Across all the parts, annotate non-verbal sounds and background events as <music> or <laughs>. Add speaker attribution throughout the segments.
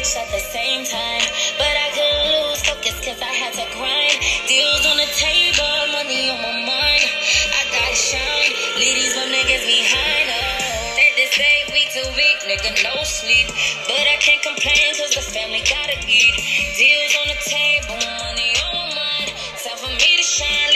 Speaker 1: at the same time. But I couldn't lose focus cause I had to grind. Deals on the table, money on my mind. I gotta shine, leave these niggas behind. Oh, they just say week to week, nigga, no sleep. But I can't complain cause the family gotta eat. Deals on the table, money on my mind. Time for me to shine,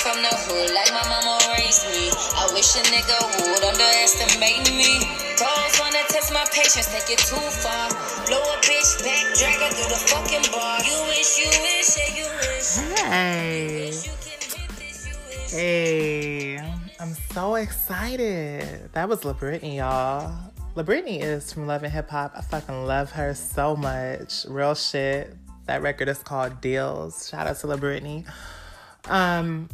Speaker 1: from the hood, like my mama raised me. I wish a nigga would underestimate me. Calls wanna test my patience, take it too far. Blow a bitch back, drag her through the fucking bar. You wish, you wish, yeah, you wish.
Speaker 2: Hey.
Speaker 1: You can hit this, you wish.
Speaker 2: Hey, I'm so excited. That was La Britney, y'all. La Britney is from Love and Hip Hop. I fucking love her so much. Real shit. That record is called Deals. Shout out to La Britney. Um,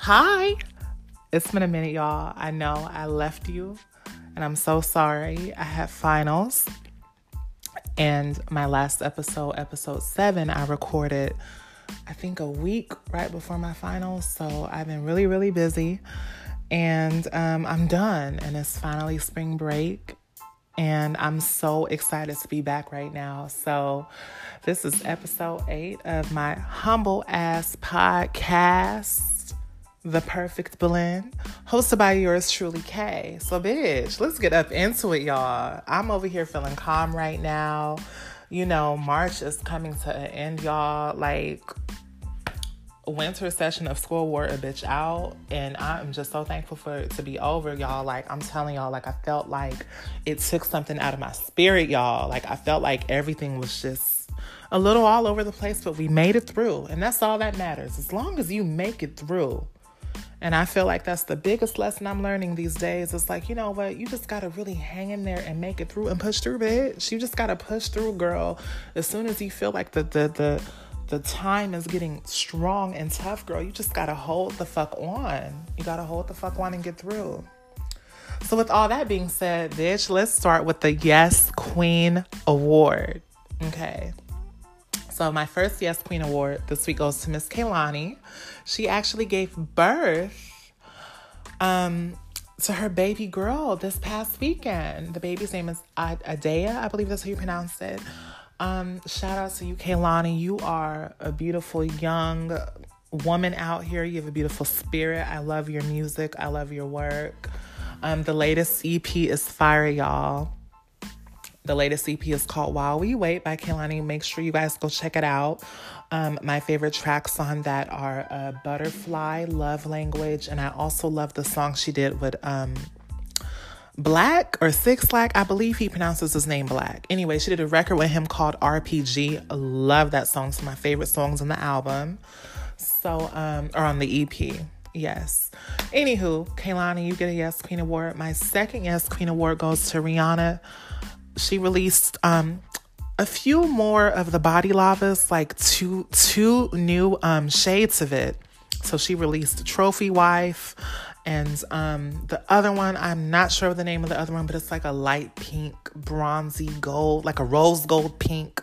Speaker 2: hi. It's been a minute, y'all. I know I left you, and I'm so sorry. I had finals, and my last episode, episode seven, I recorded. I think a week right before my finals. So I've been really, really busy. And um, I'm done. And it's finally spring break. And I'm so excited to be back right now. So this is episode eight of my humble ass podcast, The Perfect Blend, hosted by yours truly, Kay. So, bitch, let's get up into it, y'all. I'm over here feeling calm right now. You know, March is coming to an end, y'all. Like, winter session of school wore a bitch out and i'm just so thankful for it to be over y'all like i'm telling y'all like i felt like it took something out of my spirit y'all like i felt like everything was just a little all over the place but we made it through and that's all that matters as long as you make it through and I feel like that's the biggest lesson I'm learning these days. It's like, you know what? You just got to really hang in there and make it through and push through, bitch. You just got to push through, girl. As soon as you feel like the, the, the, the time is getting strong and tough, girl, you just got to hold the fuck on. You got to hold the fuck on and get through. So, with all that being said, bitch, let's start with the Yes Queen Award. Okay. So my first Yes Queen Award this week goes to Miss Kehlani. She actually gave birth um, to her baby girl this past weekend. The baby's name is Ad- Adea, I believe that's how you pronounce it. Um, shout out to you, Kehlani. You are a beautiful young woman out here. You have a beautiful spirit. I love your music. I love your work. Um, the latest EP is fire, y'all. The latest EP is called While We Wait by Kehlani. Make sure you guys go check it out. Um, my favorite tracks on that are uh, Butterfly, Love Language, and I also love the song she did with um, Black or Six Black. I believe he pronounces his name Black. Anyway, she did a record with him called RPG. Love that song. It's my favorite songs on the album. So, um, or on the EP. Yes. Anywho, Kehlani, you get a Yes Queen Award. My second Yes Queen Award goes to Rihanna. She released um a few more of the body lavas, like two two new um shades of it. So she released Trophy Wife and um the other one, I'm not sure of the name of the other one, but it's like a light pink, bronzy gold, like a rose gold pink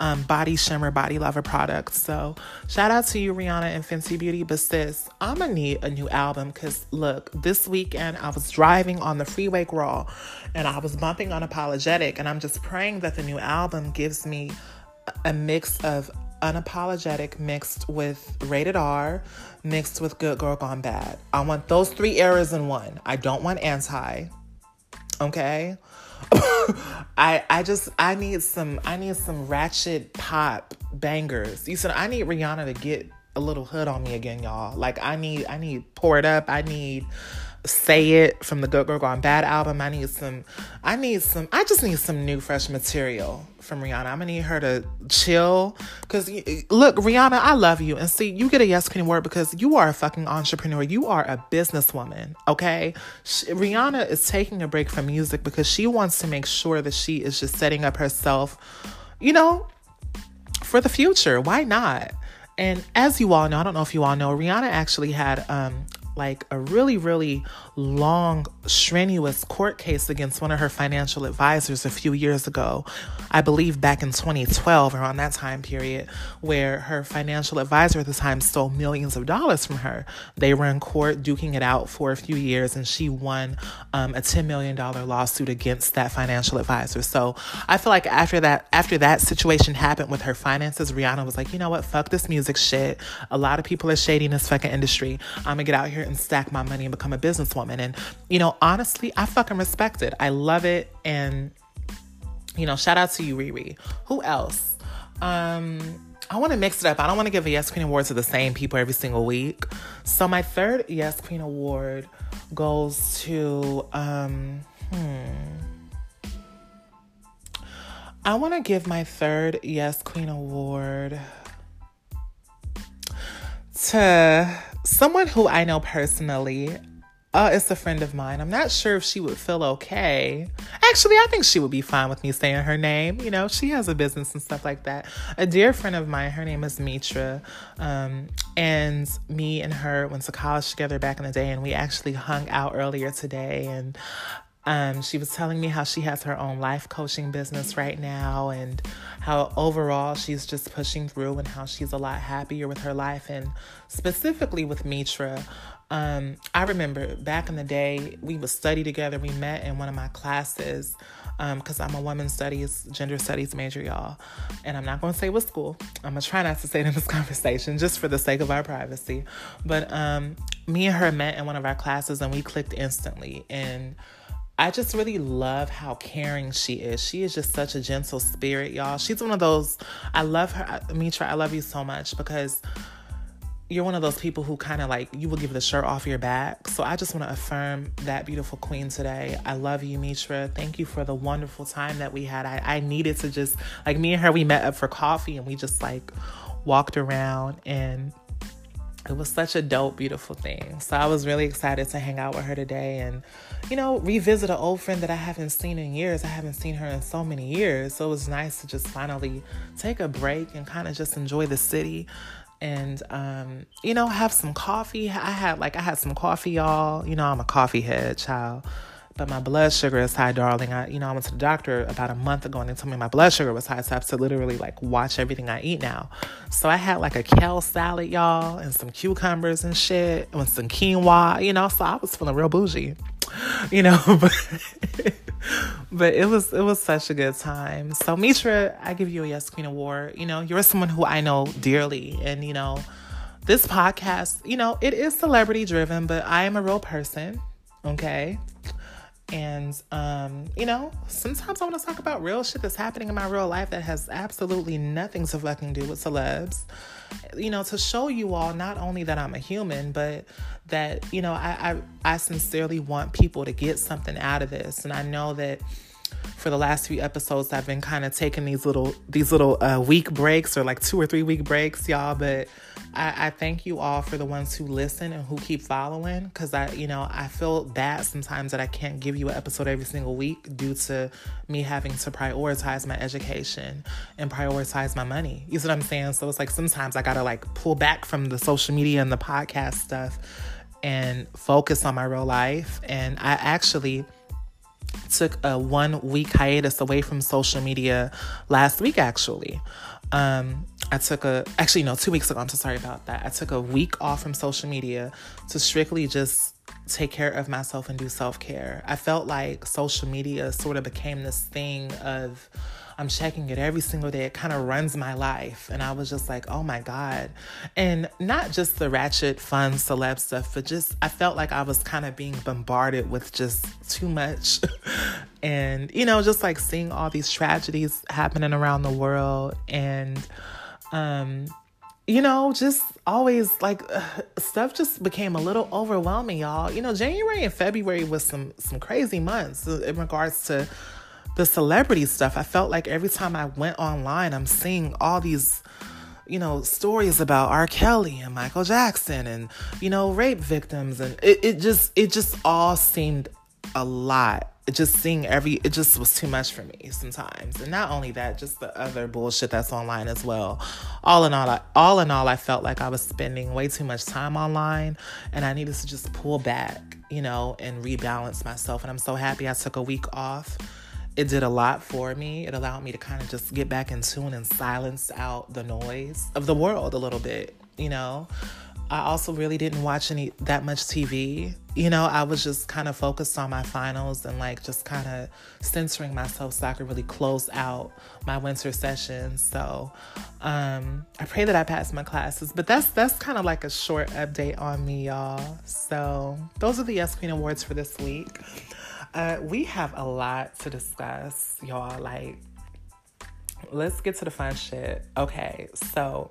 Speaker 2: um, body shimmer body lava product. So shout out to you, Rihanna and Fenty Beauty. But sis, I'm gonna need a new album because look, this weekend I was driving on the freeway girl and I was bumping Unapologetic, and I'm just praying that the new album gives me a mix of unapologetic mixed with rated R, mixed with good girl gone bad. I want those three eras in one. I don't want anti. Okay. <laughs> I I just I need some I need some ratchet pop bangers. You said I need Rihanna to get a little hood on me again, y'all. Like I need I need pour it up. I need say it from the Good Girl Gone Bad album. I need some I need some I just need some new fresh material from Rihanna. I'm gonna need her to chill. Cause look, Rihanna, I love you. And see, you get a yes queen award because you are a fucking entrepreneur. You are a businesswoman. Okay. She, Rihanna is taking a break from music because she wants to make sure that she is just setting up herself, you know, for the future. Why not? And as you all know, I don't know if you all know, Rihanna actually had um like a really, really long, strenuous court case against one of her financial advisors a few years ago. I believe back in 2012, around that time period, where her financial advisor at the time stole millions of dollars from her. They were in court duking it out for a few years, and she won um, a $10 million lawsuit against that financial advisor. So I feel like after that, after that situation happened with her finances, Rihanna was like, you know what, fuck this music shit. A lot of people are shady in this fucking industry. I'm gonna get out here and stack my money and become a businesswoman. And, you know, honestly, I fucking respect it. I love it. And, you know, shout out to you, Riri. Who else? Um, I want to mix it up. I don't want to give a Yes Queen Award to the same people every single week. So my third Yes Queen Award goes to um hmm. I want to give my third Yes Queen Award to someone who I know personally. Uh, it's a friend of mine. I'm not sure if she would feel okay. Actually, I think she would be fine with me saying her name. You know, she has a business and stuff like that. A dear friend of mine, her name is Mitra, um, and me and her went to college together back in the day, and we actually hung out earlier today. And um, she was telling me how she has her own life coaching business right now and how overall she's just pushing through and how she's a lot happier with her life and specifically with Mitra. Um, I remember back in the day, we would study together. We met in one of my classes because um, I'm a women's studies, gender studies major, y'all. And I'm not going to say what school. I'm going to try not to say it in this <laughs> conversation just for the sake of our privacy. But um, me and her met in one of our classes and we clicked instantly. And I just really love how caring she is. She is just such a gentle spirit, y'all. She's one of those, I love her. Mitra, I love you so much because you're one of those people who kind of like you will give the shirt off your back. So I just want to affirm that beautiful queen today. I love you, Mitra. Thank you for the wonderful time that we had. I, I needed to just like me and her, we met up for coffee and we just like walked around and it was such a dope, beautiful thing. So I was really excited to hang out with her today and, you know, revisit an old friend that I haven't seen in years. I haven't seen her in so many years. So it was nice to just finally take a break and kind of just enjoy the city and um, you know, have some coffee. I had like I had some coffee, y'all. You know, I'm a coffee head, child but my blood sugar is high, darling. I, you know, I went to the doctor about a month ago and they told me my blood sugar was high, so I have to literally like watch everything I eat now. So I had like a kale salad, y'all, and some cucumbers and shit, and some quinoa, you know. So I was feeling real bougie, you know. <laughs> But but it was it was such a good time. So Mitra, I give you a Yes Queen award. You know, you're someone who I know dearly, and you know, this podcast, you know, it is celebrity driven, but I am a real person. Okay, and, um, you know, sometimes I want to talk about real shit that's happening in my real life that has absolutely nothing to fucking do with celebs. You know, to show you all not only that I'm a human, but that, you know, I, I, I sincerely want people to get something out of this. And I know that for the last few episodes I've been kind of taking these little these little uh, week breaks or like two or three week breaks, y'all. But I, I thank you all for the ones who listen and who keep following because I, you know, I feel bad sometimes that I can't give you an episode every single week due to me having to prioritize my education and prioritize my money. You see what I'm saying? So it's like sometimes I gotta like pull back from the social media and the podcast stuff and focus on my real life. And I actually took a one week hiatus away from social media last week actually um, I took a actually no two weeks ago. I'm so sorry about that. I took a week off from social media to strictly just take care of myself and do self care. I felt like social media sort of became this thing of I'm checking it every single day. It kind of runs my life. And I was just like, oh my God. And not just the ratchet, fun, celeb stuff, but just I felt like I was kind of being bombarded with just too much. <laughs> and, you know, just like seeing all these tragedies happening around the world. And, um, you know, just always like uh, stuff just became a little overwhelming, y'all. You know, January and February was some some crazy months in regards to the celebrity stuff. I felt like every time I went online, I'm seeing all these, you know, stories about R. Kelly and Michael Jackson and, you know, rape victims. And it, it just, it just all seemed a lot. Just seeing every it just was too much for me sometimes. And not only that just the other bullshit that's online as well. All in all I, all in all i felt like i was spending way too much time online and i needed to just pull back you know and rebalance myself. And i'm so happy i took a week off. It did a lot for me. It allowed me to kind of just get back in tune and silence out the noise of the world a little bit you know I also really didn't watch any that much TV. You know, I was just kind of focused on my finals and like just kind of censoring myself so I could really close out my winter sessions. So um, I pray that I pass my classes. But that's that's kind of like a short update on me, y'all. So those are the Yes Queen Awards for this week. Uh, we have a lot to discuss, y'all. Like, let's get to the fun shit. Okay, so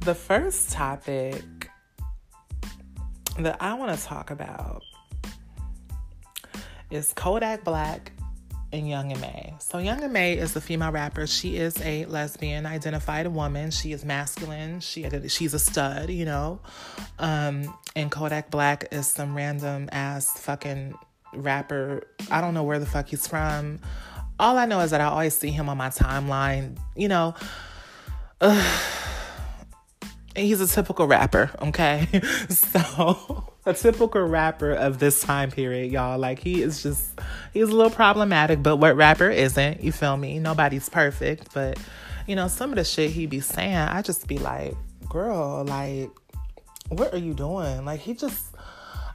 Speaker 2: the first topic that I want to talk about is Kodak Black and Young M.A. So Young M.A is a female rapper. She is a lesbian identified woman. She is masculine. She she's a stud, you know. Um, and Kodak Black is some random ass fucking rapper. I don't know where the fuck he's from. All I know is that I always see him on my timeline, you know. Ugh he's a typical rapper, okay? <laughs> so a typical rapper of this time period, y'all. Like he is just he's a little problematic, but what rapper isn't? You feel me? Nobody's perfect, but you know, some of the shit he be saying, I just be like, girl, like, what are you doing? Like he just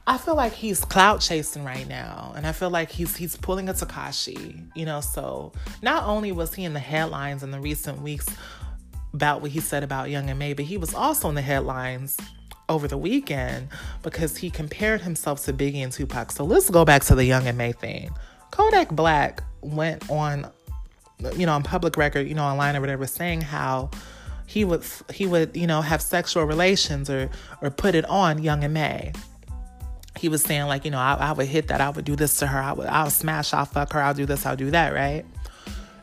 Speaker 2: I feel like he's clout chasing right now, and I feel like he's he's pulling a Tekashi, you know. So not only was he in the headlines in the recent weeks about what he said about Young M.A, but he was also in the headlines over the weekend because he compared himself to Biggie and Tupac. So let's go back to the Young M.A thing. Kodak Black went on, you know, on public record, you know, online or whatever, saying how he would he would you know have sexual relations or or put it on Young M.A. He was saying like you know I, I would hit that I would do this to her I would I'll smash I'll fuck her I'll do this I'll do that right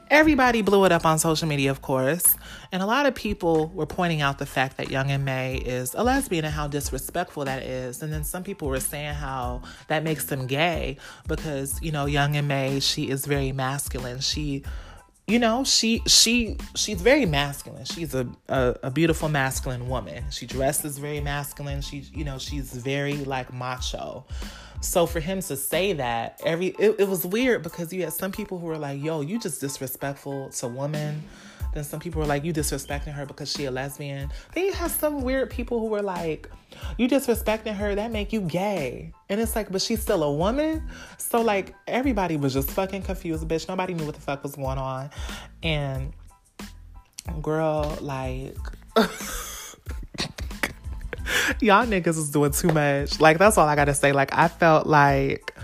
Speaker 2: Everybody blew it up on social media, of course. And a lot of people were pointing out the fact that Young M.A is a lesbian and how disrespectful that is. And then some people were saying how that makes them gay because, you know, Young M.A, she is very masculine. She you know she she she's very masculine she's a, a, a beautiful masculine woman she dresses very masculine she you know she's very like macho so for him to say that, every it, it was weird because you had some people who were like, "Yo, you just disrespectful to women." Then some people were like, "You disrespecting her because she a lesbian." Then you have some weird people who were like, "You disrespecting her that make you gay," and it's like, but she's still a woman. So like everybody was just fucking confused, bitch. Nobody knew what the fuck was going on, and girl, like. <laughs> y'all niggas is doing too much. Like that's all I gotta say. Like I felt like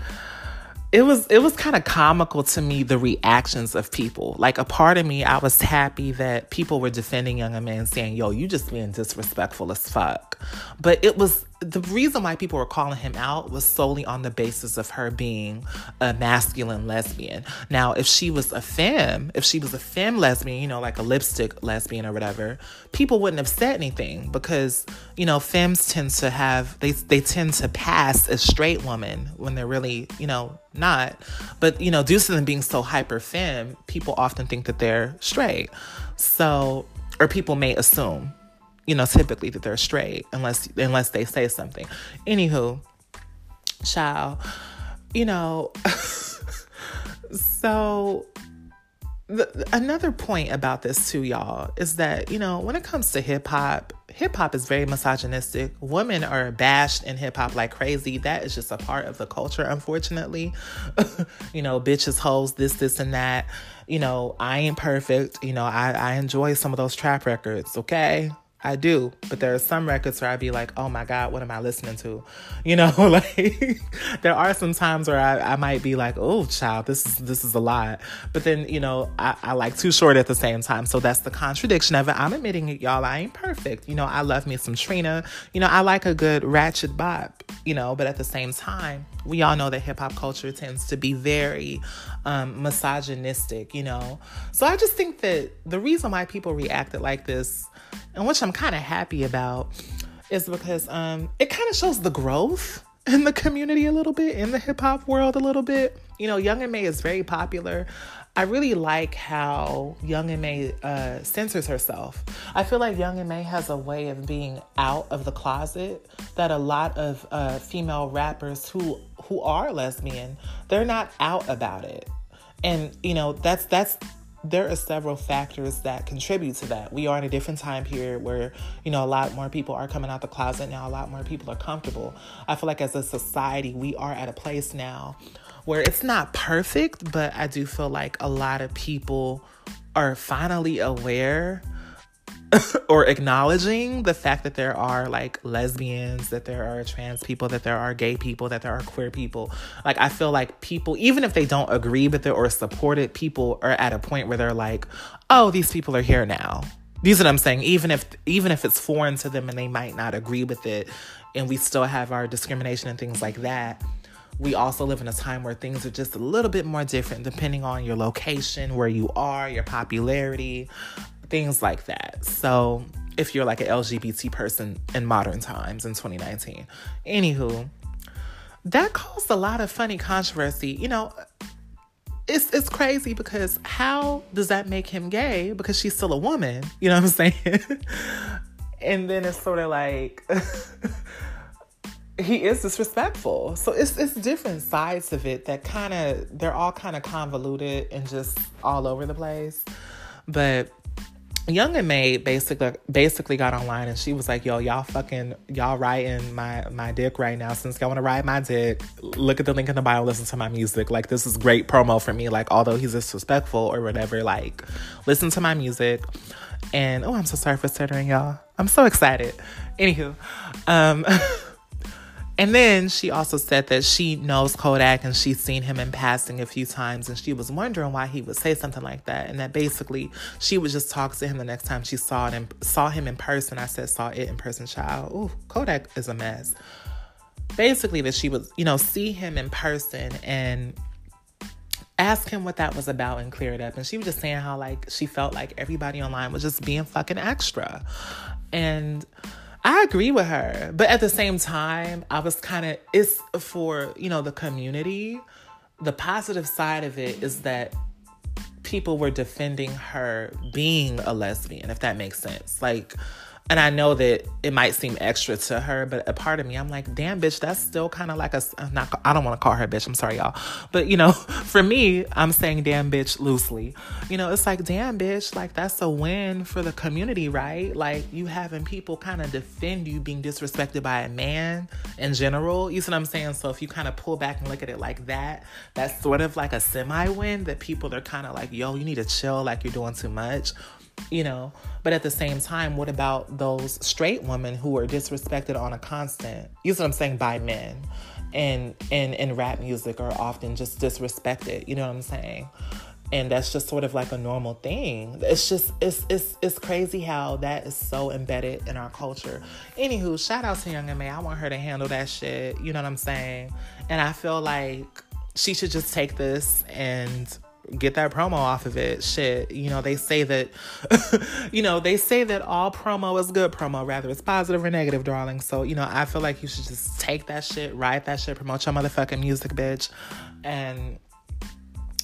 Speaker 2: it was it was kind of comical to me the reactions of people. Like a part of me, I was happy that people were defending Young M.A saying, "Yo, you just being disrespectful as fuck." But it was the reason why people were calling him out was solely on the basis of her being a masculine lesbian. Now, if she was a femme, if she was a femme lesbian, you know, like a lipstick lesbian or whatever, people wouldn't have said anything because, you know, femmes tend to have they they tend to pass as straight women when they're really, you know, not. But, you know, due to them being so hyper femme, people often think that they're straight. So, or people may assume you know, typically that they're straight unless unless they say something. Anywho, child, you know, <laughs> so the, another point about this too, y'all, is that you know when it comes to hip hop, hip hop is very misogynistic. Women are bashed in hip hop like crazy. That is just a part of the culture, unfortunately. <laughs> you know, bitches, hoes, this, this, and that. You know, I ain't perfect. You know, I I enjoy some of those trap records. Okay, I do, but there are some records where I'd be like, oh my God, what am I listening to? <laughs> You know, <laughs> like there are some times where I, I might be like, oh child, this is this is a lot. But then, you know, I, I like too short at the same time. So that's the contradiction of it. I'm admitting it, y'all. I ain't perfect. You know, I love me some Trina. You know, I like a good ratchet bop, you know, but at the same time, we all know that hip hop culture tends to be very um, misogynistic, you know. So I just think that the reason why people reacted like this and which I'm kind of happy about, is because um, it kind of shows the growth in the community a little bit, in the hip hop world a little bit. You know, Young M.A is very popular. I really like how Young M.A uh, censors herself. I feel like Young M.A has a way of being out of the closet that a lot of uh, female rappers who who are lesbian, they're not out about it. And you know, that's that's there are several factors that contribute to that. We are in a different time period where, you know, a lot more people are coming out the closet now, a lot more people are comfortable. I feel like as a society, we are at a place now where it's not perfect, but I do feel like a lot of people are finally aware <laughs> or acknowledging the fact that there are like lesbians, that there are trans people, that there are gay people, that there are queer people. Like I feel like people, even if they don't agree with it or support it, people are at a point where they're like, oh, these people are here now. These are what I'm saying. Even if even if it's foreign to them and they might not agree with it, and we still have our discrimination and things like that. We also live in a time where things are just a little bit more different depending on your location, where you are, your popularity, things like that. So, if you're like an LGBT person in modern times in 2019. Anywho, that caused a lot of funny controversy. You know, it's it's crazy because how does that make him gay? Because she's still a woman. You know what I'm saying? <laughs> and then it's sort of like <laughs> he is disrespectful. So it's it's different sides of it that kind of they're all kind of convoluted and just all over the place. But Young M.A basically basically got online and she was like, "Yo, y'all fucking y'all riding my my dick right now. Since y'all want to ride my dick, look at the link in the bio. Listen to my music. Like this is great promo for me. Like although he's disrespectful or whatever, like listen to my music." And oh, I'm so sorry for stuttering, y'all. I'm so excited. Anywho, um. <laughs> And then she also said that she knows Kodak and she's seen him in passing a few times and she was wondering why he would say something like that. And that basically she would just talk to him the next time she saw it and saw him in person. I said saw it in person, child. Ooh, Kodak is a mess. Basically that she would, you know, see him in person and ask him what that was about and clear it up. And she was just saying how like she felt like everybody online was just being fucking extra. And I agree with her. But at the same time, I was kind of, it's for, you know, the community. The positive side of it is that people were defending her being a lesbian, if that makes sense. Like, and I know that it might seem extra to her, but a part of me, I'm like, damn, bitch, that's still kind of like a, not, I don't want to call her bitch. I'm sorry, y'all. But, you know, <laughs> for me, I'm saying damn bitch loosely. You know, it's like, damn bitch, like that's a win for the community, right? Like you having people kind of defend you being disrespected by a man in general. You see what I'm saying? So if you kind of pull back and look at it like that, that's sort of like a semi win that people are kind of like, yo, you need to chill, like you're doing too much you know but at the same time what about those straight women who are disrespected on a constant? You see what i'm saying? By men. And and in rap music are often just disrespected you know what i'm saying? And that's just sort of like a normal thing. It's just it's it's it's crazy how that is so embedded in our culture. Anywho shout out to young M.A i want her to handle that shit. You know what i'm saying? And i feel like she should just take this and get that promo off of it. Shit, you know, they say that, <laughs> you know, they say that all promo is good promo, rather it's positive or negative, darling. So, you know, I feel like you should just take that shit, write that shit, promote your motherfucking music, bitch. And,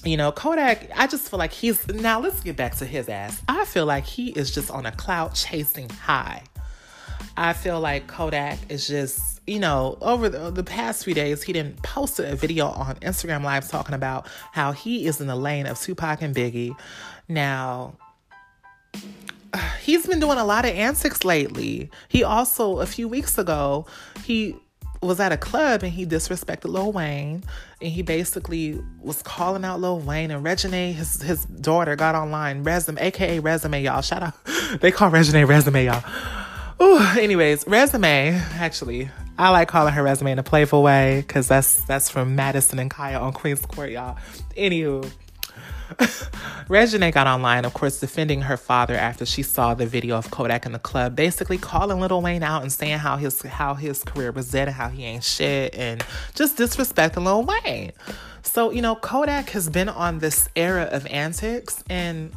Speaker 2: you know, Kodak, I just feel like he's, now let's get back to his ass. I feel like he is just on a clout chasing high. I feel like Kodak is just, you know, over the, the past few days, he didn't post a video on Instagram Live talking about how he is in the lane of Tupac and Biggie. Now, <sighs> he's been doing a lot of antics lately. He also, a few weeks ago, he was at a club and he disrespected Lil Wayne and he basically was calling out Lil Wayne and Reginae, his his daughter, got online, Resume, aka Resume, y'all. Shout out. <laughs> They call Reginae Resume, y'all. Ooh, anyways, resume. Actually, I like calling her resume in a playful way because that's that's from Madison and Kaya on Queens Court, y'all. Anywho, <laughs> Reginae got online, of course, defending her father after she saw the video of Kodak in the club, basically calling Lil Wayne out and saying how his how his career was dead and how he ain't shit and just disrespecting Lil Wayne. So, you know, Kodak has been on this era of antics and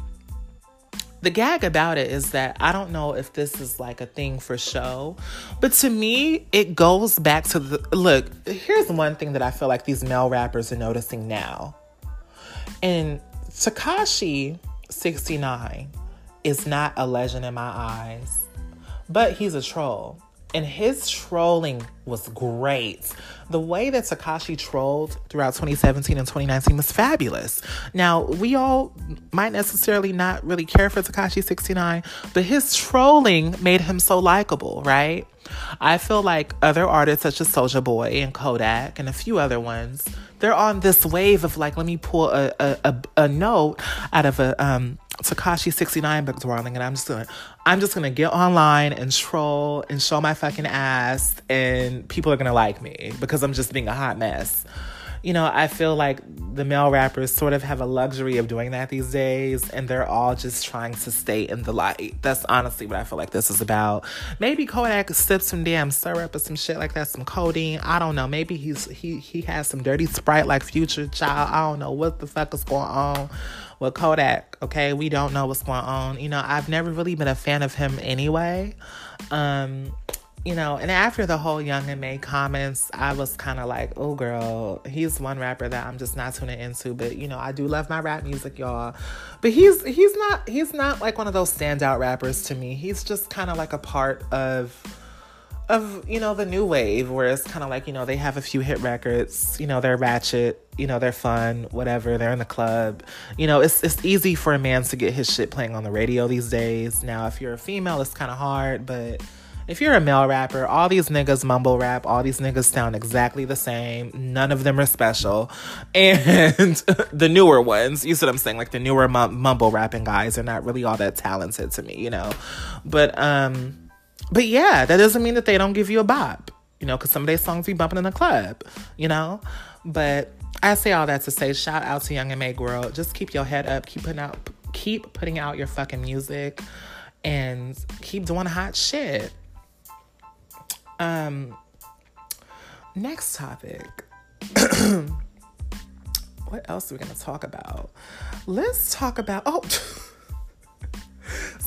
Speaker 2: the gag about it is that I don't know if this is like a thing for show, but to me, it goes back to the look. Here's one thing that I feel like these male rappers are noticing now. And Tekashi 69 is not a legend in my eyes, but he's a troll. And his trolling was great. The way that Tekashi trolled throughout 2017 and 2019 was fabulous. Now, we all might necessarily not really care for Tekashi 69, but his trolling made him so likable, right? I feel like other artists such as Soulja Boy and Kodak and a few other ones, they're on this wave of like, let me pull a, a, a, a note out of a um, Tekashi 69 book dwelling and I'm just gonna I'm just gonna get online and troll and show my fucking ass and people are gonna like me because I'm just being a hot mess. You know, I feel like the male rappers sort of have a luxury of doing that these days and they're all just trying to stay in the light. That's honestly what I feel like this is about. Maybe Kodak sipped some damn syrup or some shit like that, some codeine. I don't know. Maybe he's he he has some dirty sprite like future child. I don't know what the fuck is going on with Kodak. Okay, we don't know what's going on. You know, I've never really been a fan of him anyway. Um, you know, and after the whole Young M.A comments, I was kind of like, oh, girl, he's one rapper that I'm just not tuning into. But you know, I do love my rap music, y'all. But he's he's not he's not like one of those standout rappers to me. He's just kind of like a part of of you know the new wave where it's kind of like you know they have a few hit records you know they're ratchet you know they're fun whatever they're in the club you know it's it's easy for a man to get his shit playing on the radio these days now if you're a female it's kind of hard but if you're a male rapper, all these niggas mumble rap, all these niggas sound exactly the same. None of them are special. <laughs> And <laughs> the newer ones, you see what I'm saying? Like the newer mumble rapping guys are not really all that talented to me, you know? But, um, but yeah, that doesn't mean that they don't give you a bop, you know, because some of their songs be bumping in the club, you know. But I say all that to say, shout out to Young M.A Girl. Just keep your head up, keep putting out, keep putting out your fucking music, and keep doing hot shit. Um, next topic. <clears throat> what else are we gonna talk about? Let's talk about oh. <laughs>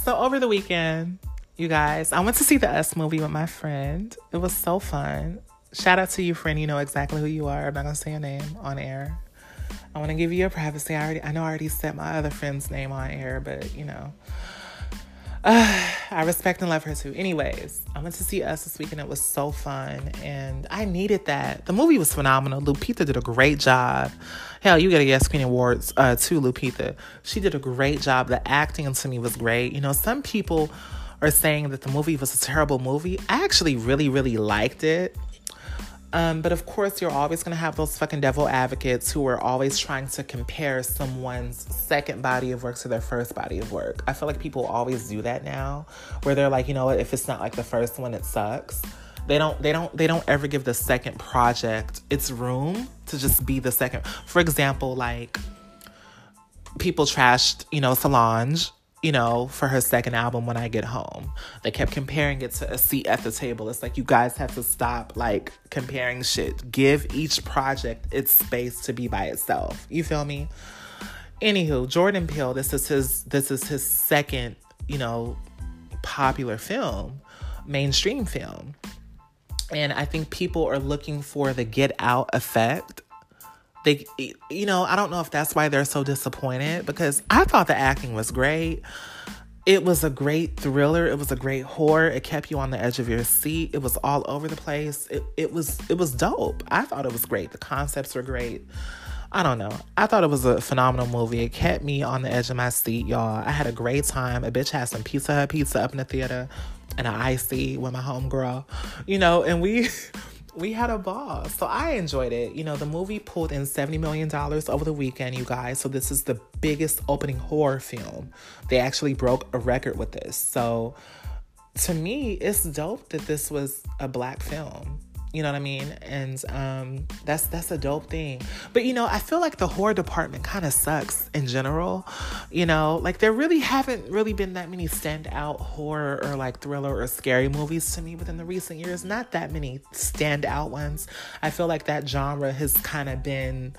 Speaker 2: so over the weekend, you guys. I went to see the Us movie with my friend. It was so fun. Shout out to you, friend. You know exactly who you are. I'm not gonna say your name on air. I want to give you your privacy. I already, I know I already said my other friend's name on air, but you know, uh, <sighs> I respect and love her too. Anyways, I went to see Us this weekend. It was so fun, and I needed that. The movie was phenomenal. Lupita did a great job. Hell, you get a Yes Queen Awards uh, too, Lupita. She did a great job. The acting to me was great. You know, some people or saying that the movie was a terrible movie. I actually really, really liked it. Um, but of course, you're always going to have those fucking devil advocates who are always trying to compare someone's second body of work to their first body of work. I feel like people always do that now, where they're like, you know what, if it's not like the first one, it sucks. They don't, they don't, they don't ever give the second project its room to just be the second. For example, like people trashed, you know, Solange you know, for her second album when I get home. They kept comparing it to a seat at the table. It's like you guys have to stop like comparing shit. Give each project its space to be by itself. You feel me? Anywho, Jordan Peele, this is his this is his second, you know, popular film, mainstream film. And I think people are looking for the get out effect they you know i don't know if that's why they're so disappointed because i thought the acting was great. It was a great thriller. It was a great horror. It kept you on the edge of your seat. It was all over the place. It, it was it was dope. I thought it was great. The concepts were great. I don't know. I thought it was a phenomenal movie. It kept me on the edge of my seat, y'all. I had a great time. A bitch had some Pizza pizza up in the theater and an icy with my homegirl, you know, and we <laughs> we had a ball. So I enjoyed it. You know, the movie pulled in $70 million over the weekend, you guys. So this is the biggest opening horror film. They actually broke a record with this. So to me, it's dope that this was a black film. You know what I mean? And um, that's that's a dope thing. But you know, I feel like the horror department kind of sucks in general. You know, like there really haven't really been that many standout horror or like thriller or scary movies to me within the recent years. Not that many standout ones. I feel like that genre has kind of been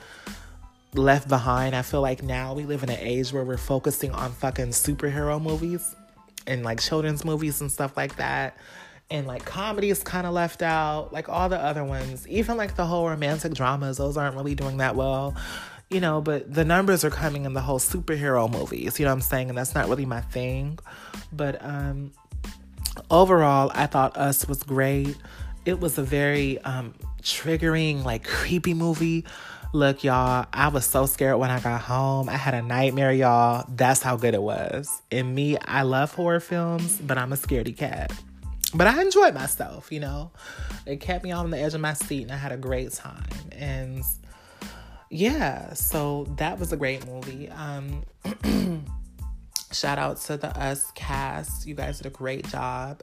Speaker 2: left behind. I feel like now we live in an age where we're focusing on fucking superhero movies and like children's movies and stuff like that. And like comedy is kind of left out, like all the other ones, even like the whole romantic dramas, those aren't really doing that well, you know. But the numbers are coming in the whole superhero movies, you know what I'm saying? And that's not really my thing. But um, overall, I thought Us was great. It was a very um, triggering, like creepy movie. Look, y'all, I was so scared when I got home. I had a nightmare, y'all. That's how good it was. And me, I love horror films, but I'm a scaredy cat. But I enjoyed myself, you know. It kept me on the edge of my seat and I had a great time. And yeah, so that was a great movie. Um <clears throat> shout out to the Us cast. You guys did a great job.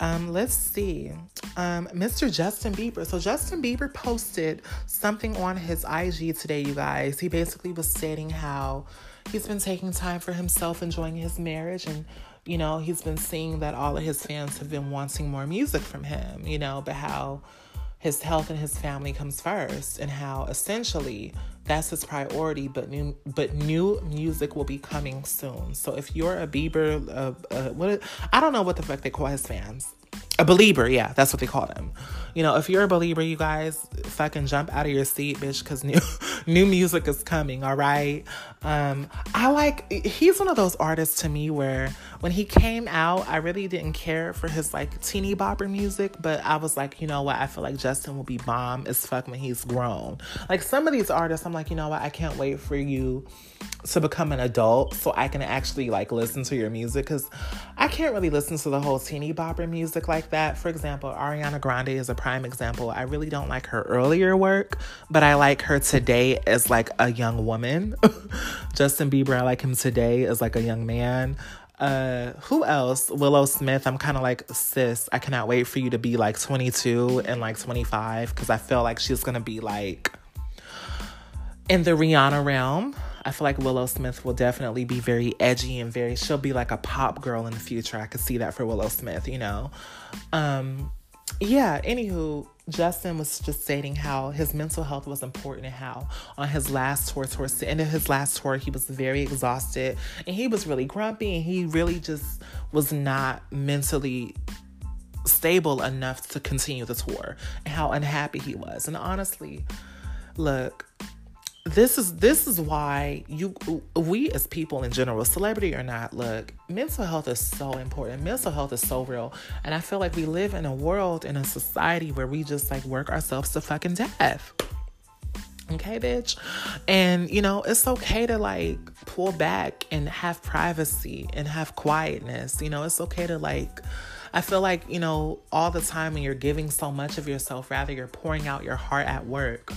Speaker 2: Um, let's see. Um, Mr. Justin Bieber. So Justin Bieber posted something on his IG today, you guys. He basically was stating how he's been taking time for himself, enjoying his marriage, and you know, he's been seeing that all of his fans have been wanting more music from him, you know, but how his health and his family comes first and how essentially that's his priority but new but new music will be coming soon. So if you're a bieber uh, uh, what i don't know what the fuck they call his fans a believer yeah that's what they call them. You know if you're a believer you guys fucking jump out of your seat bitch because new <laughs> new music is coming all right? Um i like he's one of those artists to me where when he came out i really didn't care for his like teeny bopper music but i was like you know what? I feel like justin will be bomb as fuck when he's grown. Like some of these artists i'm like you know what? I can't wait for you to become an adult so I can actually like listen to your music. Because I can't really listen to the whole teeny bopper music like that. For example, Ariana Grande is a prime example. I really don't like her earlier work, but I like her today as like a young woman. <laughs> Justin Bieber, I like him today as like a young man. Uh, who else? Willow Smith. I'm kind of like, sis, I cannot wait for you to be like 22 and like 25 because I feel like she's gonna be like in the Rihanna realm. I feel like Willow Smith will definitely be very edgy and very she'll be like a pop girl in the future. I could see that for Willow Smith, you know. Um yeah, anywho, Justin was just stating how his mental health was important and how on his last tour, towards the end of his last tour, he was very exhausted and he was really grumpy and he really just was not mentally stable enough to continue the tour and how unhappy he was. And honestly, look, this is this is why you we as people in general celebrity or not look mental health is so important. Mental health is so real. And i feel like we live in a world in a society where we just like work ourselves to fucking death. Okay bitch? And you know it's okay to like pull back and have privacy and have quietness. You know it's okay to like I feel like, you know, all the time when you're giving so much of yourself, rather you're pouring out your heart at work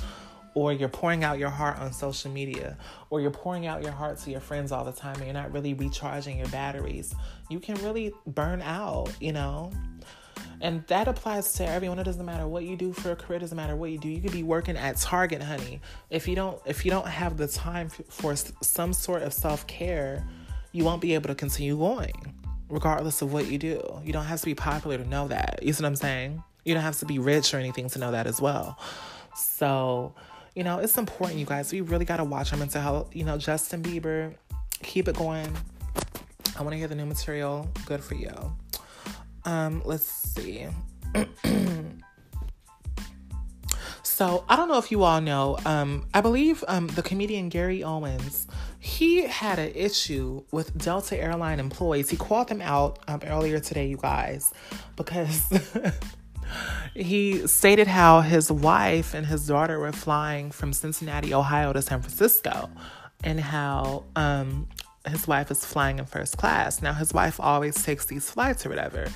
Speaker 2: or you're pouring out your heart on social media, or you're pouring out your heart to your friends all the time and you're not really recharging your batteries, you can really burn out, you know? And that applies to everyone. It doesn't matter what you do for a career, it doesn't matter what you do. You could be working at Target, honey. If you don't if you don't have the time for some sort of self-care, you won't be able to continue going regardless of what you do. You don't have to be popular to know that. You see what I'm saying? You don't have to be rich or anything to know that as well. So, you know, it's important, you guys. We really got to watch our mental health. You know, Justin Bieber, keep it going. I want to hear the new material. Good for you. Um, let's see. <clears throat> so I don't know if you all know. Um, I believe um, the comedian Gary Owens he had an issue with Delta airline employees. He called them out um, earlier today, you guys, because <laughs> he stated how his wife and his daughter were flying from Cincinnati, Ohio to San Francisco, and how um, his wife is flying in first class. Now, his wife always takes these flights or whatever.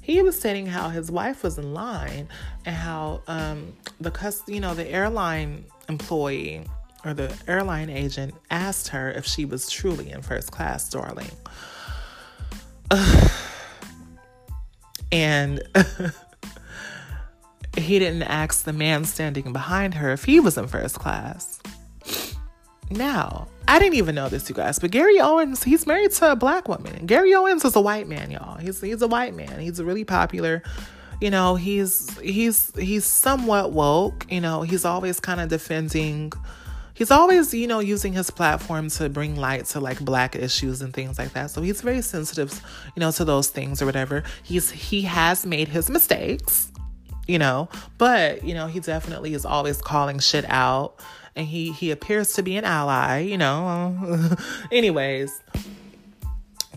Speaker 2: He was stating how his wife was in line and how um, the you know the airline employee or the airline agent asked her if she was truly in first class, darling. <sighs> and <laughs> he didn't ask the man standing behind her if he was in first class. Now, I didn't even know this, you guys, but Gary Owens, he's married to a black woman. Gary Owens is a white man, y'all. He's he's a white man. He's really popular. You know, he's he's he's somewhat woke. You know, he's always kind of defending, he's always, you know, using his platform to bring light to like black issues and things like that. So he's very sensitive, you know, to those things or whatever. He's he has made his mistakes, you know, but you know, he definitely is always calling shit out and he he appears to be an ally, you know. <laughs> Anyways,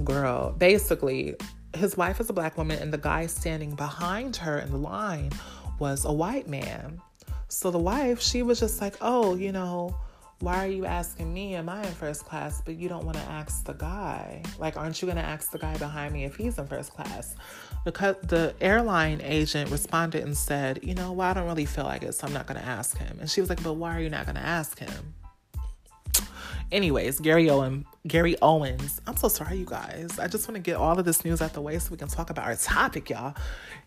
Speaker 2: girl, basically his wife is a black woman and the guy standing behind her in the line was a white man. So the wife, she was just like, "Oh, you know, why are you asking me? Am I in first class? But you don't want to ask the guy. Like, aren't you going to ask the guy behind me if he's in first class? Because the airline agent responded and said, You know, well, I don't really feel like it, so I'm not going to ask him. And she was like, But why are you not going to ask him? Anyways, Gary Owen, Gary Owens. I'm so sorry, you guys. I just want to get all of this news out the way so we can talk about our topic, y'all.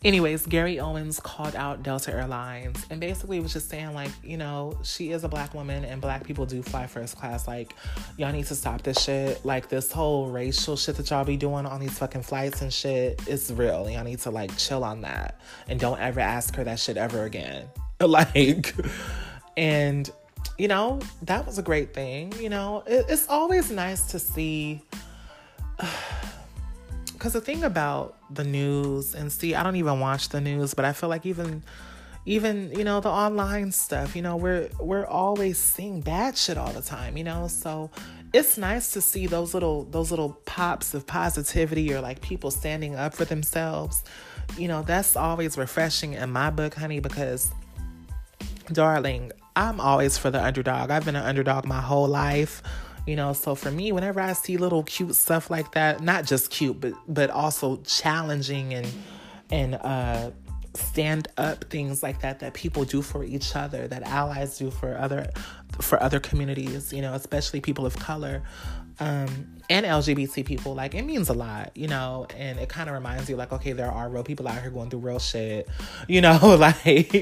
Speaker 2: Anyways, Gary Owens called out Delta Airlines and basically was just saying, like, you know, she is a black woman and black people do fly first class. Like, y'all need to stop this shit. Like, this whole racial shit that y'all be doing on these fucking flights and shit is real. Y'all need to, like, chill on that and don't ever ask her that shit ever again. <laughs> Like, and you know, that was a great thing. You know, it, it's always nice to see. <sighs> Because the thing about the news, and see, I don't even watch the news, but I feel like even even you know the online stuff you know we're we're always seeing bad shit all the time you know so it's nice to see those little those little pops of positivity or like people standing up for themselves you know that's always refreshing in my book honey because darling I'm always for the underdog. I've been an underdog my whole life. You know, so for me, whenever I see little cute stuff like that, not just cute, but but also challenging and and uh stand up things like that that people do for each other that allies do for other for other communities you know especially people of color um, and LGBT people, like it means a lot, you know, and it kind of reminds you, like, okay, there are real people out here going through real shit, <laughs> you know, <laughs> like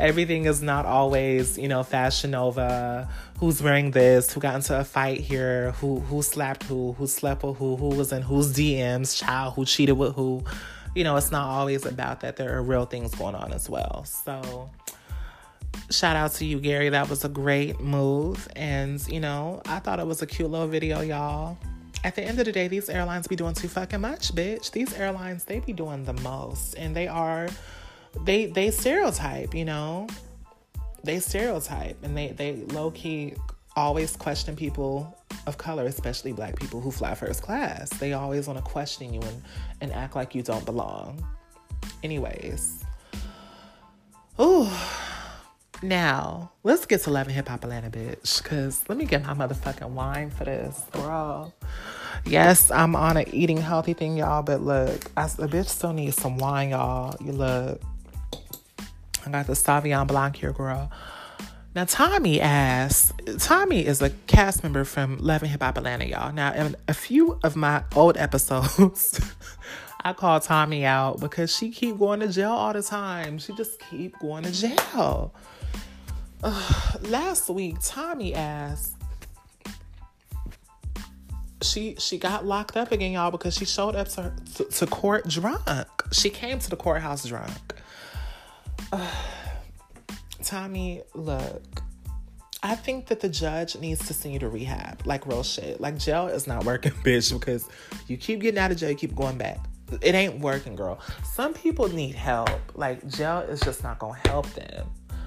Speaker 2: everything is not always, you know, fashion nova. Who's wearing this? Who got into a fight here? Who who slapped who? Who slept with who? Who was in whose DMs? Child who cheated with who? You know, it's not always about that. There are real things going on as well. So shout out to you, Gary. That was a great move. And, you know, I thought it was a cute little video, y'all. At the end of the day, these airlines be doing too fucking much, bitch. These airlines, they be doing the most. And they are they they stereotype, you know. They stereotype and they they low key always question people of color, especially black people who fly first class. They always want to question you and, and act like you don't belong. Anyways. Ooh. Now, let's get to Love and Hip Hop Atlanta, bitch. Cause let me get my motherfucking wine for this, bro. Yes, I'm on an eating healthy thing, y'all. But look, I, the bitch still needs some wine, y'all. You look. I got the Sauvignon Blanc here, girl. Now, Tommie asks, Tommie is a cast member from Love and Hip Hop Atlanta, y'all. Now, in a few of my old episodes, <laughs> I call Tommie out because she keep going to jail all the time. She just keep going to jail. Last week, Tommie asked. She she got locked up again, y'all, because she showed up to, to, to court drunk. She came to the courthouse drunk. Uh, Tommie, look, I think that the judge needs to send you to rehab, like real shit. Like jail is not working, <laughs> bitch, because you keep getting out of jail, you keep going back. It ain't working, girl. Some people need help. Like jail is just not gonna help them.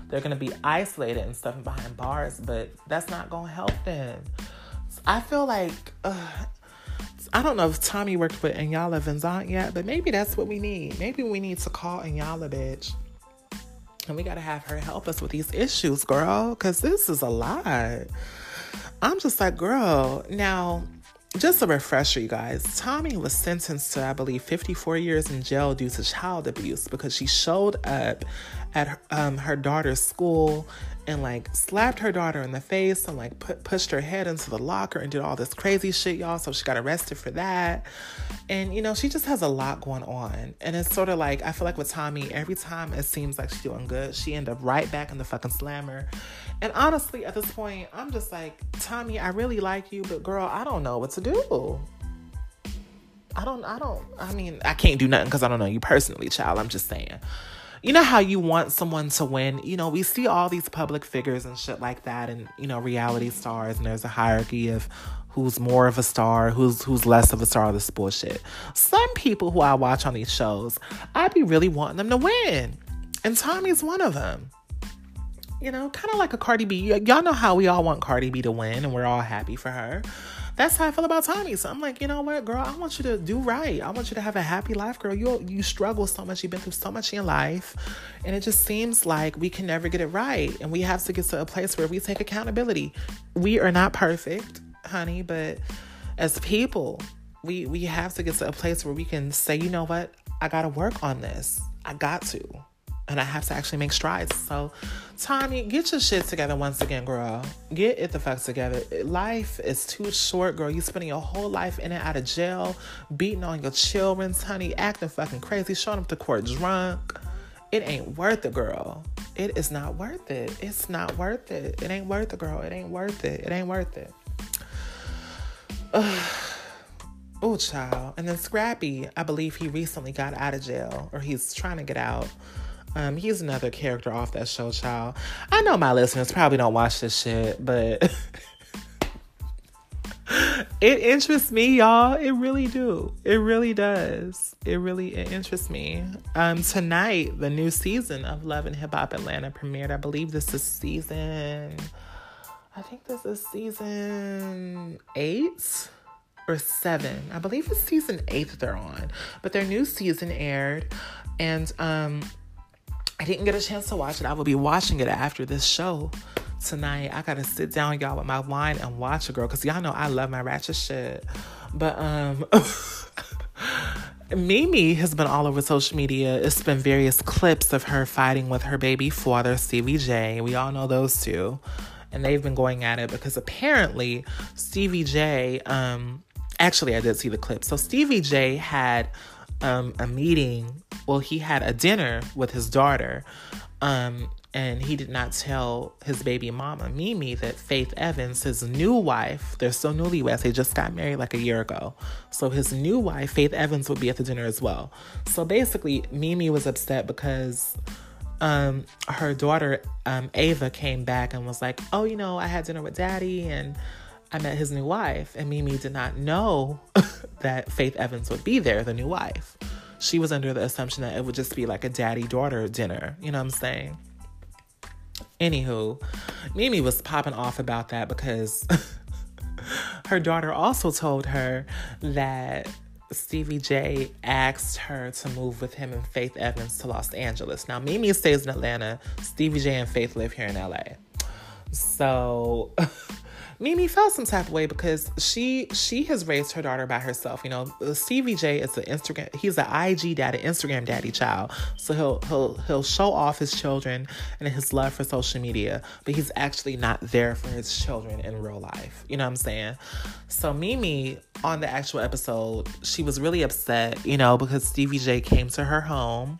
Speaker 2: They're going to be isolated and stuff behind bars, but that's not going to help them. I feel like, uh, I don't know if Tommie worked with Iyanla Vanzant yet, but maybe that's what we need. Maybe we need to call Iyanla, bitch. And we got to have her help us with these issues, girl, because this is a lot. I'm just like, girl, now just a refresher, you guys. Tommie was sentenced to, I believe, 54 years in jail due to child abuse because she showed up at her, um, her daughter's school and like slapped her daughter in the face and like put, pushed her head into the locker and did all this crazy shit, y'all. So she got arrested for that. And you know, she just has a lot going on. And it's sort of like, I feel like with Tommie, every time it seems like she's doing good, she end up right back in the fucking slammer. And honestly, at this point, I'm just like, Tommie, I really like you, but girl, I don't know what to do. I don't, I don't, I mean, I can't do nothing because I don't know you personally, child. I'm just saying you know how you want someone to win? You know, we see all these public figures and shit like that and, you know, reality stars and there's a hierarchy of who's more of a star, who's who's less of a star, this bullshit. Some people who I watch on these shows, I'd be really wanting them to win. And Tommie's one of them. You know, kind of like a Cardi B. Y- y'all know how we all want Cardi B to win and we're all happy for her. That's how I feel about Tommie. So I'm like, you know what, girl, I want you to do right. I want you to have a happy life, girl. You you struggle so much. You've been through so much in your life. And it just seems like we can never get it right. And we have to get to a place where we take accountability. We are not perfect, honey, but as people, we we have to get to a place where we can say, you know what, I gotta work on this. I got to and I have to actually make strides. So, Tommie, get your shit together once again, girl. Get it the fuck together. Life is too short, girl. You spending your whole life in and out of jail, beating on your children, honey, acting fucking crazy, showing up to court drunk. It ain't worth it, girl. It is not worth it. It's not worth it. It ain't worth it, girl. It ain't worth it. It ain't worth it. <sighs> Oh, child. And then Scrappy, I believe he recently got out of jail, or he's trying to get out. Um, he's another character off that show, child. I know my listeners probably don't watch this shit, but <laughs> it interests me, y'all. It really do. It really does. It really it interests me. Um, tonight, the new season of Love and Hip Hop Atlanta premiered. I believe this is season. I think this is season eight or seven. I believe it's season eight that they're on. But their new season aired, and um, I didn't get a chance to watch it. I will be watching it after this show tonight. I gotta sit down, y'all, with my wine and watch it, girl, because y'all know I love my ratchet shit. But um <laughs> Mimi has been all over social media. It's been various clips of her fighting with her baby father, Stevie J. We all know those two. And they've been going at it because apparently Stevie J, um, actually I did see the clip. So Stevie J had um, a meeting. Well, he had a dinner with his daughter, um, and he did not tell his baby mama, Mimi, that Faith Evans, his new wife, they're still newlyweds, they just got married like a year ago. So his new wife, Faith Evans, would be at the dinner as well. So basically, Mimi was upset because um, her daughter, um, Ava, came back and was like, Oh, you know, I had dinner with daddy and I met his new wife. And Mimi did not know <laughs> that Faith Evans would be there, the new wife. She was under the assumption that it would just be like a daddy daughter dinner. You know what I'm saying? Anywho, Mimi was popping off about that because <laughs> her daughter also told her that Stevie J asked her to move with him and Faith Evans to Los Angeles. Now, Mimi stays in Atlanta. Stevie J and Faith live here in LA. So <laughs> Mimi felt some type of way because she she has raised her daughter by herself. You know, Stevie J is an Instagram. He's an IG daddy, Instagram daddy child. So he'll he'll he'll show off his children and his love for social media, but he's actually not there for his children in real life. You know what I'm saying? So Mimi on the actual episode, she was really upset. You know, because Stevie J came to her home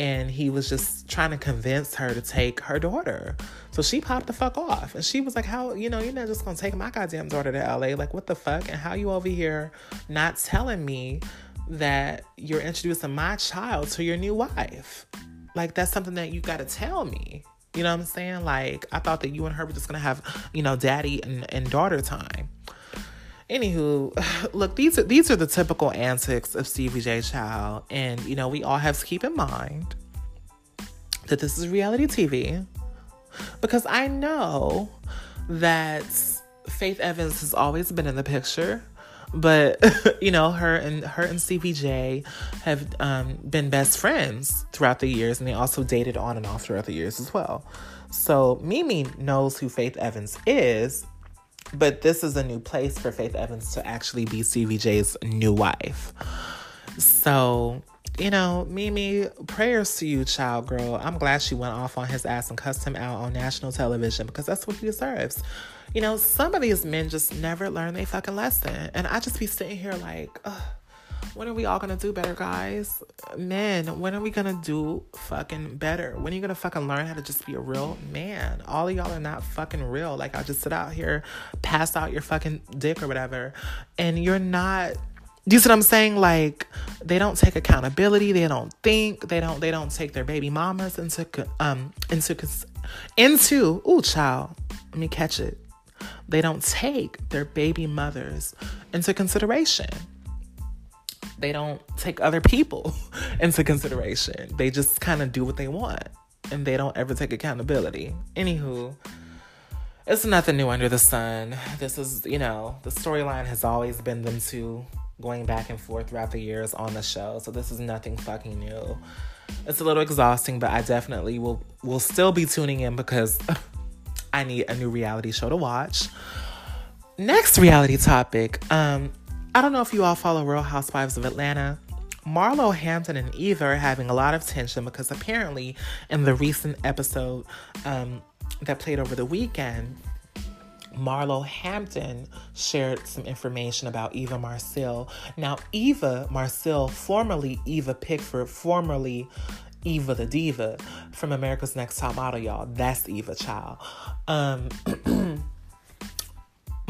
Speaker 2: and he was just trying to convince her to take her daughter. So she popped the fuck off. And she was like, How, you know, you're not just gonna take my goddamn daughter to LA. Like, what the fuck? And how you over here not telling me that you're introducing my child to your new wife? Like, that's something that you gotta tell me. You know what I'm saying? Like, I thought that you and her were just gonna have, you know, daddy and, and daughter time. Anywho, <sighs> look, these are these are the typical antics of Stevie J Child, and you know we all have to keep in mind that this is reality TV, because I know that Faith Evans has always been in the picture, but <laughs> you know her and her and Stevie J have um, been best friends throughout the years, and they also dated on and off throughout the years as well. So Mimi knows who Faith Evans is, but this is a new place for Faith Evans to actually be Stevie J's new wife. So, you know, Mimi, prayers to you, child girl. I'm glad she went off on his ass and cussed him out on national television because that's what he deserves. You know, some of these men just never learn their fucking lesson. And I just be sitting here like, ugh when are we all gonna do better, guys? Men, when are we gonna do fucking better? When are you gonna fucking learn how to just be a real man? All of y'all are not fucking real. Like, I just sit out here, pass out your fucking dick or whatever, and you're not you see what I'm saying? Like they don't take accountability. They don't think. They don't. They don't take their baby mamas into um into into. Ooh, child. Let me catch it. They don't take their baby mothers into consideration. They don't take other people <laughs> into consideration. They just kind of do what they want and they don't ever take accountability. Anywho, it's nothing new under the sun. This is, you know, the storyline has always been them two going back and forth throughout the years on the show. So this is nothing fucking new. It's a little exhausting, but I definitely will will still be tuning in because <laughs> I need a new reality show to watch. Next reality topic. Um, I don't know if you all follow Real Housewives of Atlanta. Marlo Hampton and Eva are having a lot of tension because apparently in the recent episode um, that played over the weekend, Marlo Hampton shared some information about Eva Marcille. Now, Eva Marcille, formerly Eva Pigford, formerly Eva the Diva from America's Next Top Model, y'all. That's Eva Child. Um, <clears throat>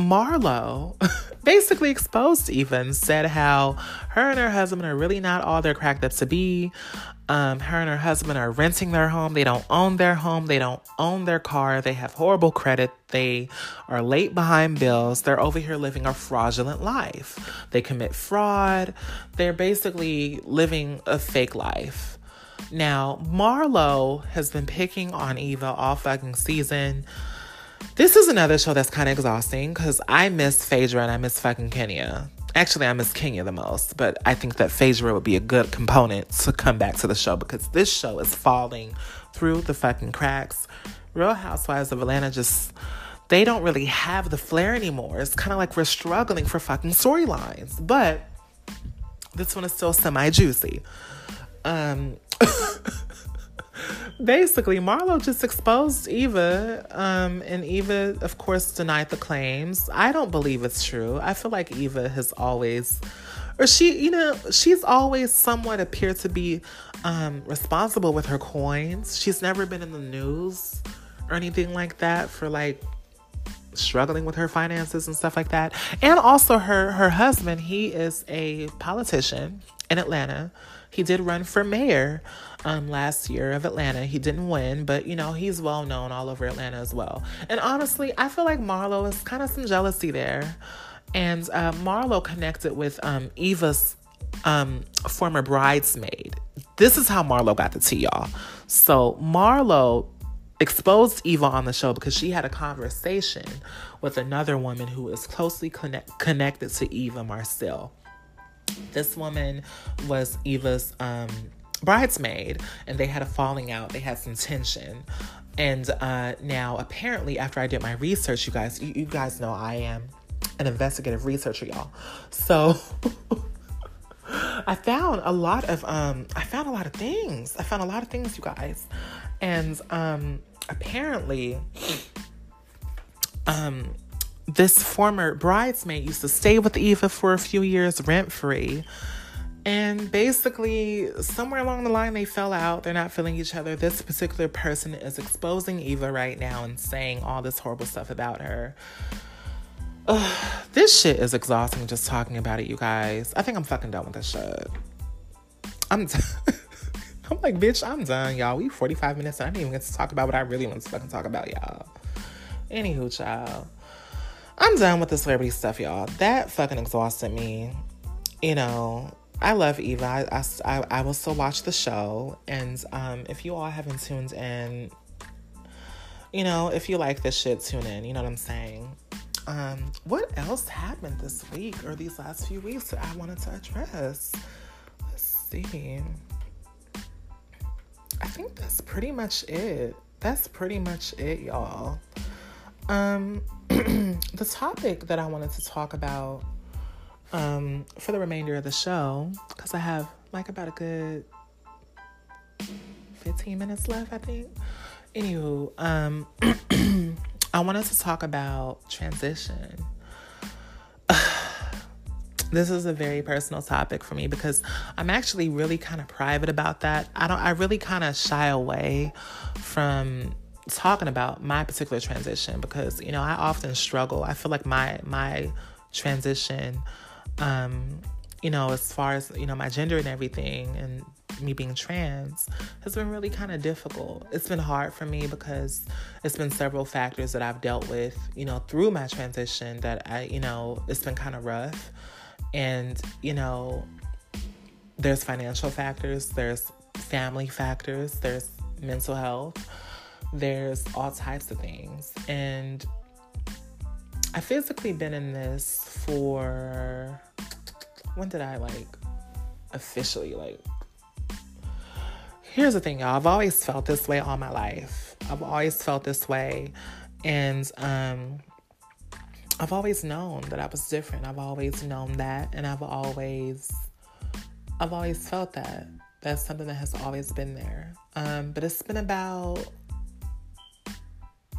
Speaker 2: Marlo <laughs> basically exposed Eva and said how her and her husband are really not all they're cracked up to be. Um, her and her husband are renting their home. They don't own their home. They don't own their car. They have horrible credit. They are late behind bills. They're over here living a fraudulent life. They commit fraud. They're basically living a fake life. Now, Marlo has been picking on Eva all fucking season. This is another show that's kind of exhausting because I miss Phaedra and I miss fucking Kenya. Actually, I miss Kenya the most, but I think that Phaedra would be a good component to come back to the show because this show is falling through the fucking cracks. Real Housewives of Atlanta just they don't really have the flair anymore. It's kind of like we're struggling for fucking storylines. But this one is still semi juicy. Um <laughs> basically, Marlo just exposed Eva, um, and Eva, of course, denied the claims. I don't believe it's true. I feel like Eva has always, or she, you know, she's always somewhat appeared to be um, responsible with her coins. She's never been in the news or anything like that for like struggling with her finances and stuff like that. And also her her husband, he is a politician in Atlanta. He did run for mayor um, last year of Atlanta. He didn't win, but you know, he's well known all over Atlanta as well. And honestly, I feel like Marlo is kind of some jealousy there. And uh, Marlo connected with um, Eva's um, former bridesmaid. This is how Marlo got the tea, y'all. So Marlo exposed Eva on the show because she had a conversation with another woman who is closely connect- connected to Eva Marcille. This woman was Eva's um, bridesmaid and they had a falling out. They had some tension. And uh, now, apparently, after I did my research, you guys, you, you guys know I am an investigative researcher, y'all. So <laughs> I found a lot of um, I found a lot of things. I found a lot of things, you guys, and um, apparently, um, this former bridesmaid used to stay with Eva for a few years rent free. And basically, somewhere along the line, they fell out. They're not feeling each other. This particular person is exposing Eva right now and saying all this horrible stuff about her. Ugh, this shit is exhausting just talking about it, you guys. I think I'm fucking done with this shit. I'm done. <laughs> I'm like, bitch, I'm done, y'all. We 45 minutes and I didn't even get to talk about what I really want to fucking talk about, y'all. Anywho, child. I'm done with the celebrity stuff, y'all. That fucking exhausted me. You know, I love Eva. I, I, I will still watch the show. And um, if you all haven't tuned in, you know, if you like this shit, tune in. You know what I'm saying? Um, what else happened this week or these last few weeks that I wanted to address? Let's see. I think that's pretty much it. That's pretty much it, y'all. Um, <clears throat> the topic that I wanted to talk about um, for the remainder of the show, because I have like about a good 15 minutes left, I think. Anywho, um, <clears throat> I wanted to talk about transition. <sighs> this is a very personal topic for me because I'm actually really kind of private about that. I don't I really kind of shy away from talking about my particular transition because you know I often struggle. I feel like my my transition um, you know, as far as, you know, my gender and everything and me being trans has been really kind of difficult. It's been hard for me because it's been several factors that I've dealt with, you know, through my transition that I, you know, it's been kind of rough. And, you know, there's financial factors, there's family factors, there's mental health, there's all types of things. And I physically been in this for when did I like officially like here's the thing y'all. I've always felt this way all my life. I've always felt this way. And um I've always known that I was different. I've always known that. And I've always I've always felt that. That's something that has always been there. Um but it's been about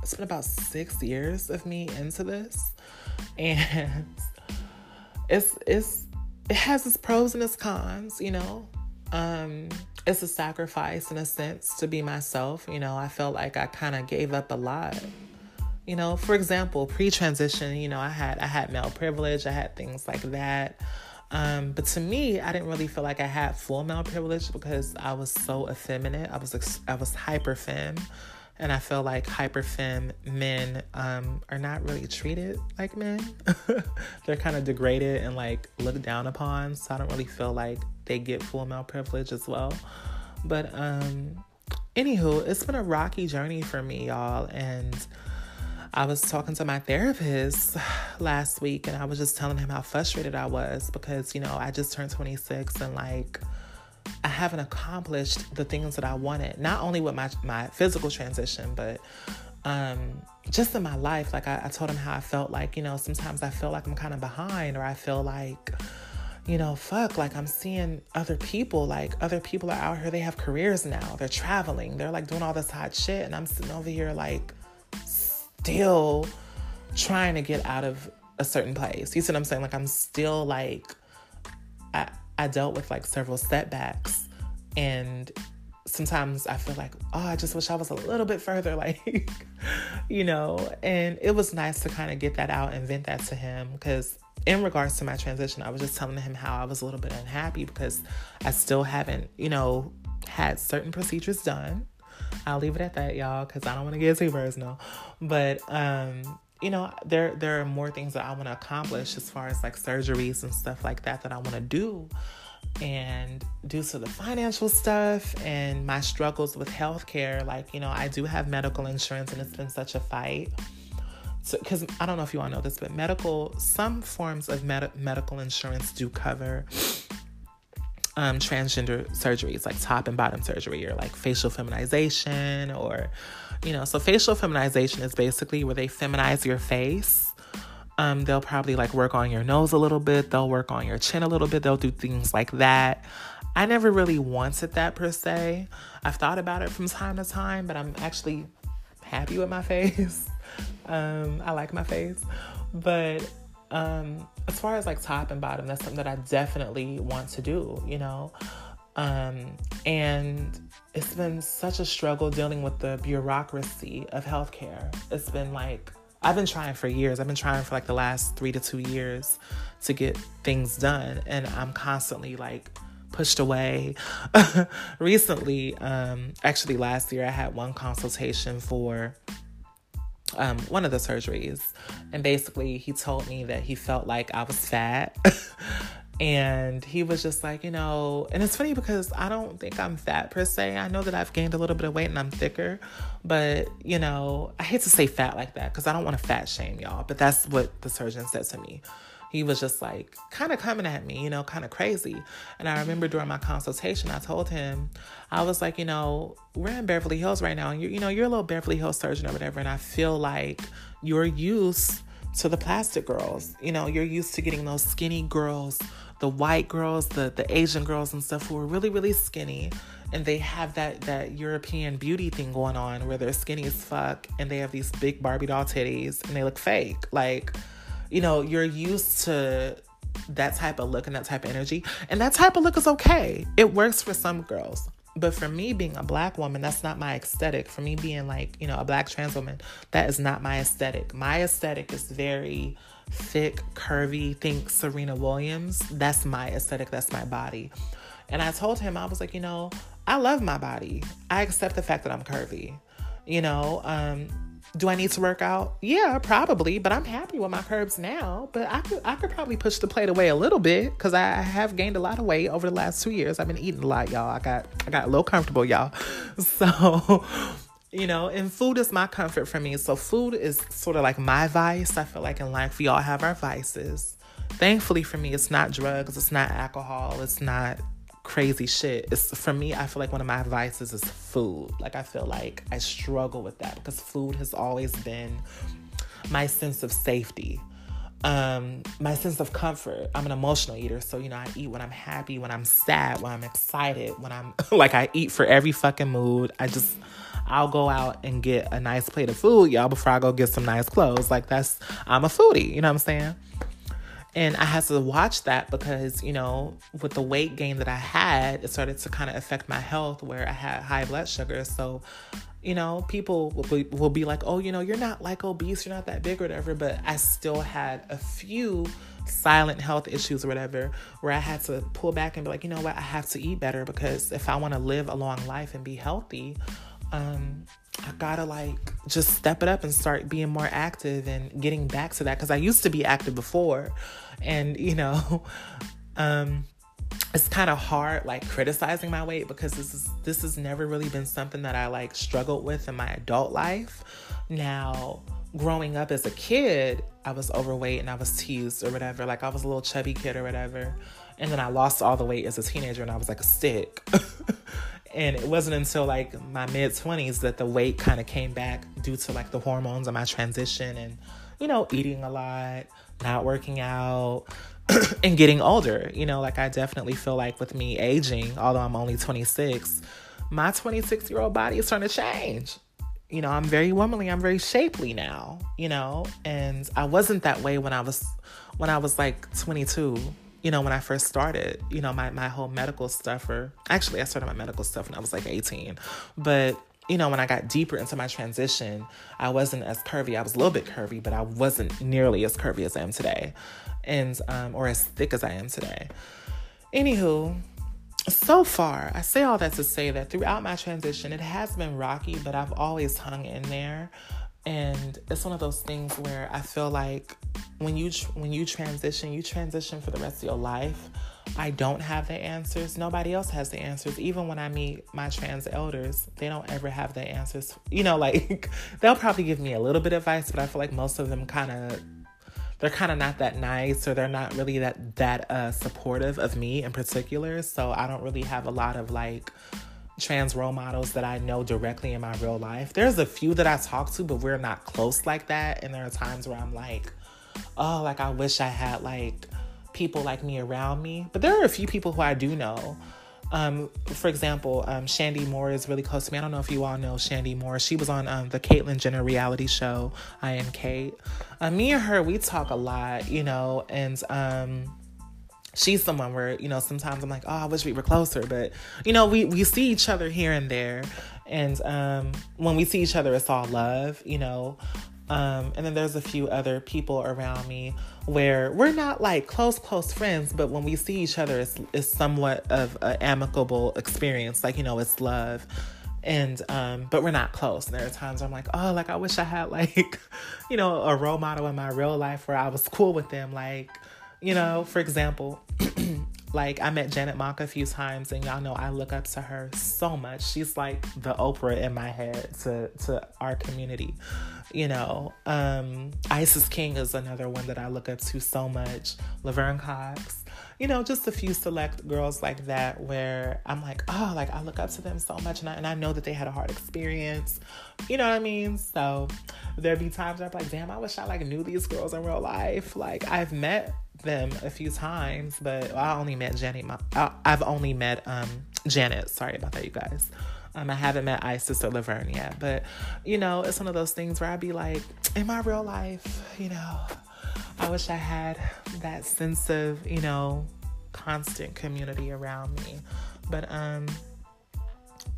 Speaker 2: it's been about six years of me into this and <laughs> it's it's it has its pros and its cons, you know. Um, it's a sacrifice in a sense to be myself. You know, I felt like I kind of gave up a lot. You know, for example, pre-transition, you know, I had I had male privilege, I had things like that. Um, but to me, I didn't really feel like I had full male privilege because I was so effeminate. I was I was hyper femme. And I feel like hyper femme men um, are not really treated like men. <laughs> They're kind of degraded and like looked down upon. So I don't really feel like they get full male privilege as well. But um, anywho, it's been a rocky journey for me, y'all. And I was talking to my therapist <sighs> last week and I was just telling him how frustrated I was because, you know, I just turned 26 and like I haven't accomplished the things that I wanted, not only with my, my physical transition, but um, just in my life. Like I, I told him how I felt like, you know, sometimes I feel like I'm kind of behind or I feel like, you know, fuck, like I'm seeing other people, like other people are out here, they have careers now, they're traveling, they're like doing all this hot shit. And I'm sitting over here, like, still trying to get out of a certain place. You see what I'm saying? Like, I'm still like, I, I dealt with like several setbacks and sometimes I feel like, oh, I just wish I was a little bit further, <laughs> like, you know, and it was nice to kind of get that out and vent that to him because in regards to my transition, I was just telling him how I was a little bit unhappy because I still haven't, you know, had certain procedures done. I'll leave it at that, y'all, because I don't want to get too personal. But um, you know, there there are more things that I want to accomplish as far as like surgeries and stuff like that that I want to do. And due to the financial stuff and my struggles with healthcare, like, you know, I do have medical insurance and it's been such a fight. Because I don't know if you all know this, but medical, some forms of med- medical insurance do cover um, transgender surgeries, like top and bottom surgery, or like facial feminization, or you know, so facial feminization is basically where they feminize your face. Um, they'll probably like work on your nose a little bit, they'll work on your chin a little bit, they'll do things like that. I never really wanted that per se. I've thought about it from time to time, but I'm actually happy with my <laughs> face. Um, I like my face. But um, as far as like top and bottom, that's something that I definitely want to do, you know. Um, and it's been such a struggle dealing with the bureaucracy of healthcare. It's been like, I've been trying for years. I've been trying for like the last three to two years to get things done. And I'm constantly like pushed away. <laughs> Recently, um, actually last year, I had one consultation for um, one of the surgeries. And basically, he told me that he felt like I was fat. <laughs> And he was just like, you know, and it's funny because I don't think I'm fat per se. I know that I've gained a little bit of weight and I'm thicker, but you know, I hate to say fat like that because I don't want to fat shame y'all, but that's what the surgeon said to me. He was just like kind of coming at me, you know, kind of crazy. And I remember during my consultation, I told him, I was like, you know, we're in Beverly Hills right now, and you you know, you're a little Beverly Hills surgeon or whatever, and I feel like you're used to the plastic girls. You know, you're used to getting those skinny girls the white girls, the the Asian girls and stuff who are really really skinny, and they have that that European beauty thing going on where they're skinny as fuck and they have these big Barbie doll titties and they look fake. Like, you know, you're used to that type of look and that type of energy, and that type of look is okay. It works for some girls. But for me being a black woman, that's not my aesthetic. For me being like, you know, a black trans woman, that is not my aesthetic. My aesthetic is very thick, curvy, think Serena Williams. That's my aesthetic, that's my body. And I told him, I was like, you know, I love my body. I accept the fact that I'm curvy. You know, um, do I need to work out? Yeah, probably, but I'm happy with my curves now. But I could I could probably push the plate away a little bit because I have gained a lot of weight over the last two years. I've been eating a lot, y'all. I got I got a little comfortable, y'all. <laughs> So you know, and food is my comfort for me. So food is sort of like my vice. I feel like in life we all have our vices. Thankfully for me, it's not drugs, it's not alcohol, it's not crazy shit. It's for me, I feel like one of my vices is food. Like I feel like I struggle with that because food has always been my sense of safety. Um, my sense of comfort. I'm an emotional eater, so you know, I eat when I'm happy, when I'm sad, when I'm excited, when I'm <laughs> like I eat for every fucking mood. I just I'll go out and get a nice plate of food, y'all, before I go get some nice clothes. Like that's I'm a foodie, you know what I'm saying? And I had to watch that because, you know, with the weight gain that I had, it started to kind of affect my health where I had high blood sugar. So, you know, people will be, will be like, oh, you know, you're not like obese, you're not that big or whatever. But I still had a few silent health issues or whatever where I had to pull back and be like, you know what, I have to eat better because if I want to live a long life and be healthy, um, I gotta like just step it up and start being more active and getting back to that because I used to be active before, and you know, <laughs> um, it's kind of hard like criticizing my weight because this is this has never really been something that I like struggled with in my adult life. Now, growing up as a kid, I was overweight and I was teased or whatever. Like I was a little chubby kid or whatever. And then I lost all the weight as a teenager and I was like a stick. <laughs> and it wasn't until like my mid 20s that the weight kind of came back due to like the hormones of my transition and you know eating a lot not working out <clears throat> and getting older. You know like i definitely feel like with me aging although i'm only 26 my 26 year old body is starting to change. You know i'm very womanly i'm very shapely now you know and i wasn't that way when i was when i was like 22 you know, when I first started, you know, my, my whole medical stuff, or actually, I started my medical stuff when I was like 18. But, you know, when I got deeper into my transition, I wasn't as curvy. I was a little bit curvy, but I wasn't nearly as curvy as I am today, and, um, or as thick as I am today. Anywho, so far, I say all that to say that throughout my transition, it has been rocky, but I've always hung in there. And it's one of those things where I feel like when you when you transition, you transition for the rest of your life. I don't have the answers. Nobody else has the answers. Even when I meet my trans elders, they don't ever have the answers. You know, <laughs> like they'll probably give me a little bit of advice, but I feel like most of them kind of they're kind of not that nice or they're not really that that uh, supportive of me in particular. So I don't really have a lot of like trans role models that I know directly in my real life. There's a few that I talk to, but we're not close like that. And there are times where I'm like, oh, like I wish I had like people like me around me. But there are a few people who I do know. Um, for example, um, Chandi Moore is really close to me. I don't know if you all know Chandi Moore. She was on um, the Caitlyn Jenner reality show, I Am Cait. Uh, me and her, we talk a lot, you know, and um, she's someone where you know sometimes I'm like, oh, I wish we were closer, but you know we we see each other here and there, and um, when we see each other, it's all love, you know. Um, and then there's a few other people around me where we're not like close, close friends, but when we see each other, it's, it's somewhat of an amicable experience. Like, you know, it's love. And, um, but we're not close. And there are times I'm like, oh, like I wish I had <laughs> like, you know, a role model in my real life where I was cool with them. Like, you know, for example, <clears throat> like I met Janet Mock a few times, and y'all know I look up to her so much. She's like the Oprah in my head to to our community. You know, um, Isis King is another one that I look up to so much. Laverne Cox, you know, just a few select girls like that where I'm like, oh, like I look up to them so much, and I, and I know that they had a hard experience. You know what I mean? So there'd be times where I'm like, damn, I wish I like knew these girls in real life. Like I've met them a few times, but I only met Janet. I've only met um, Janet. Sorry about that, you guys. Um, I haven't met Isis or Laverne yet, but you know, it's one of those things where I'd be like, in my real life, you know, I wish I had that sense of, you know, constant community around me. But um,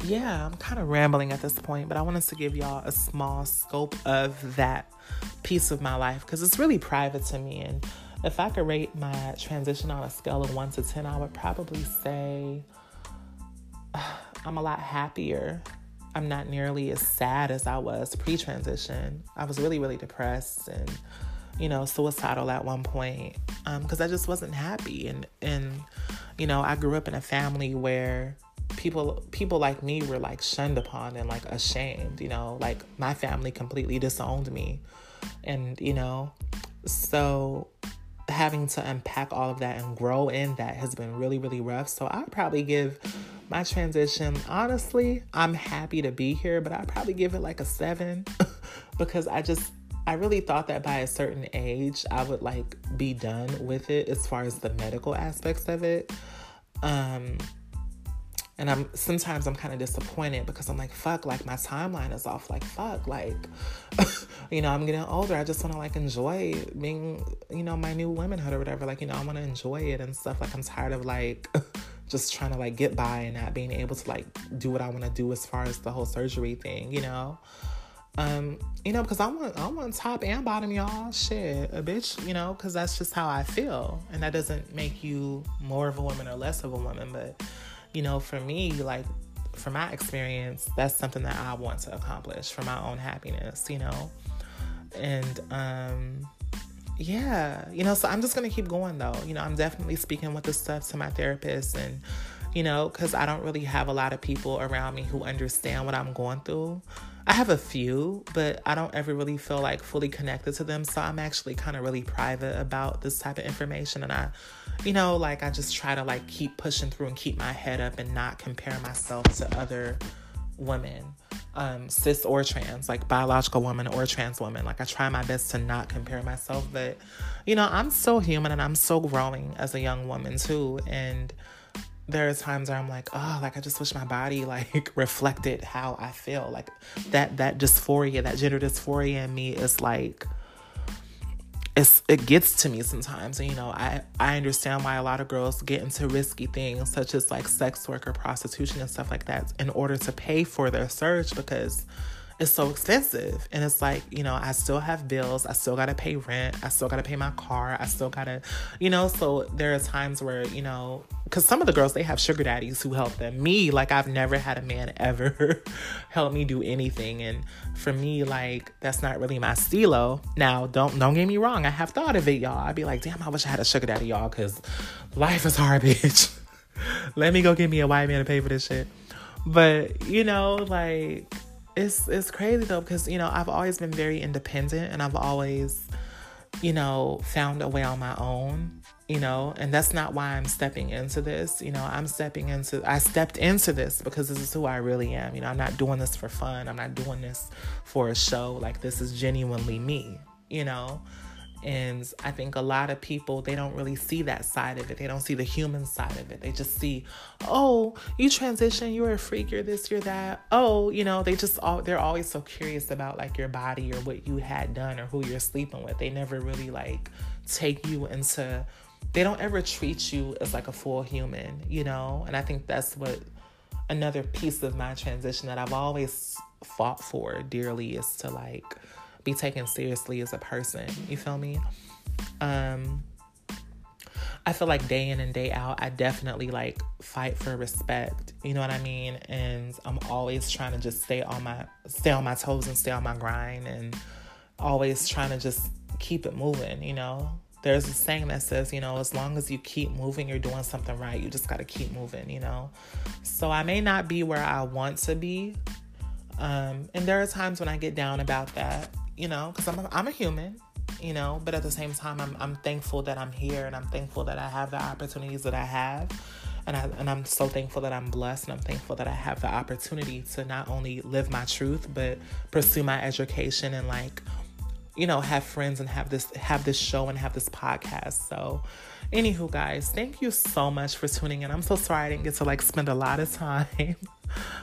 Speaker 2: yeah, I'm kind of rambling at this point, but I wanted to give y'all a small scope of that piece of my life because it's really private to me. And if I could rate my transition on a scale of one to 10, I would probably say <sighs> I'm a lot happier. I'm not nearly as sad as I was pre transition. I was really, really depressed and, you know, suicidal at one point because um, I just wasn't happy. And, and, you know, I grew up in a family where people people like me were like shunned upon and like ashamed you know like my family completely disowned me and you know so having to unpack all of that and grow in that has been really really rough. So i'd probably give my transition honestly i'm happy to be here but i'd probably give it like a seven <laughs> because i just i really thought that by a certain age i would like be done with it as far as the medical aspects of it. Um and I'm sometimes I'm kind of disappointed because I'm like, fuck, like my timeline is off. Like, fuck, like, <laughs> you know, I'm getting older. I just want to like enjoy being, you know, my new womanhood or whatever. Like, you know, I want to enjoy it and stuff. Like, I'm tired of like <laughs> just trying to like get by and not being able to like do what I want to do as far as the whole surgery thing, you know. Um, you know, because I want I want top and bottom, y'all. Shit, a bitch, you know, because that's just how I feel, and that doesn't make you more of a woman or less of a woman, but you know, for me, like from my experience, that's something that I want to accomplish for my own happiness, you know. And um yeah, you know, so I'm just to keep going though. You know, I'm definitely speaking with this stuff to my therapist and you know, cuz I don't really have a lot of people around me who understand what I'm going through. I have a few, but I don't ever really feel like fully connected to them. So I'm actually kind of really private about this type of information. And I, you know, like I just try to like keep pushing through and keep my head up and not compare myself to other women, um, cis or trans, like biological woman or trans woman. Like I try my best to not compare myself, but you know, I'm still human and I'm still growing as a young woman too. And, there are times where I'm like, oh, like I just wish my body like <laughs> reflected how I feel. Like that that dysphoria, that gender dysphoria in me is like it's it gets to me sometimes. And you know, I I understand why a lot of girls get into risky things such as like sex work or prostitution and stuff like that in order to pay for their surge because it's so expensive. And it's like, you know, I still have bills. I still got to pay rent. I still got to pay my car. I still got to, you know, so there are times where, you know, because some of the girls, they have sugar daddies who help them. Me, like, I've never had a man <laughs> ever help me do anything. And for me, like, that's not really my stilo. Now, don't, don't get me wrong. I have thought of it, y'all. I'd be like, damn, I wish I had a sugar daddy, y'all, because life is hard, <laughs> bitch. Let me go get me a white man to pay for this shit. But, you know, like, it's it's crazy though because you know I've always been very independent and I've always you know found a way on my own you know and that's not why I'm stepping into this you know I'm stepping into I stepped into this because this is who I really am you know I'm not doing this for fun I'm not doing this for a show like this is genuinely me you know and I think a lot of people, they don't really see that side of it. They don't see the human side of it. They just see, oh, you transition, you're a freak, you're this, you're that. Oh, you know, they just all, they're always so curious about like your body or what you had done or who you're sleeping with. They never really like take you into, they don't ever treat you as like a full human, you know? And I think that's what another piece of my transition that I've always fought for dearly is to like, be taken seriously as a person. You feel me? Um, I feel like day in and day out, I definitely like fight for respect. You know what I mean? And I'm always trying to just stay on my stay on my toes and stay on my grind and always trying to just keep it moving, you know? There's a saying that says, you know, as long as you keep moving, you're doing something right. You just got to keep moving, you know? So I may not be where I want to be. Um, and there are times when I get down about that you know, because I'm a, I'm a human, you know, but at the same time, I'm, I'm thankful that I'm here and I'm thankful that I have the opportunities that I have. And, I, and I'm so thankful that I'm blessed and I'm thankful that I have the opportunity to not only live my truth, but pursue my education and like, you know, have friends and have this, have this show and have this podcast. So, anywho, guys, thank you so much for tuning in. I'm so sorry I didn't get to like spend a lot of time <laughs>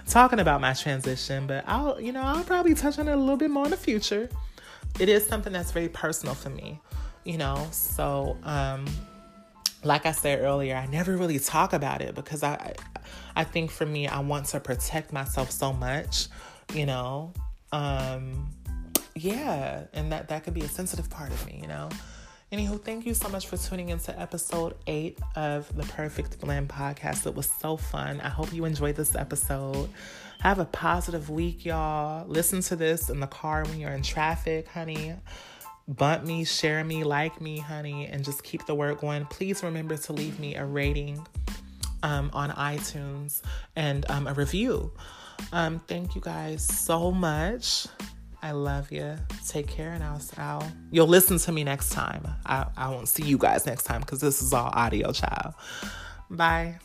Speaker 2: talking about my transition, but I'll, you know, I'll probably touch on it a little bit more in the future. It is something that's very personal for me, you know. So, um, like I said earlier, I never really talk about it because I I think for me I want to protect myself so much, you know. Um yeah, and that that could be a sensitive part of me, you know. Anywho, thank you so much for tuning into episode eight of the Perfect Blend podcast. It was so fun. I hope you enjoyed this episode. Have a positive week, y'all. Listen to this in the car when you're in traffic, honey. Bump me, share me, like me, honey, and just keep the work going. Please remember to leave me a rating um, on iTunes and um, a review. Um, thank you guys so much. I love you. Take care, and I'll, I'll you'll listen to me next time. I, I won't see you guys next time because this is all audio, child. Bye.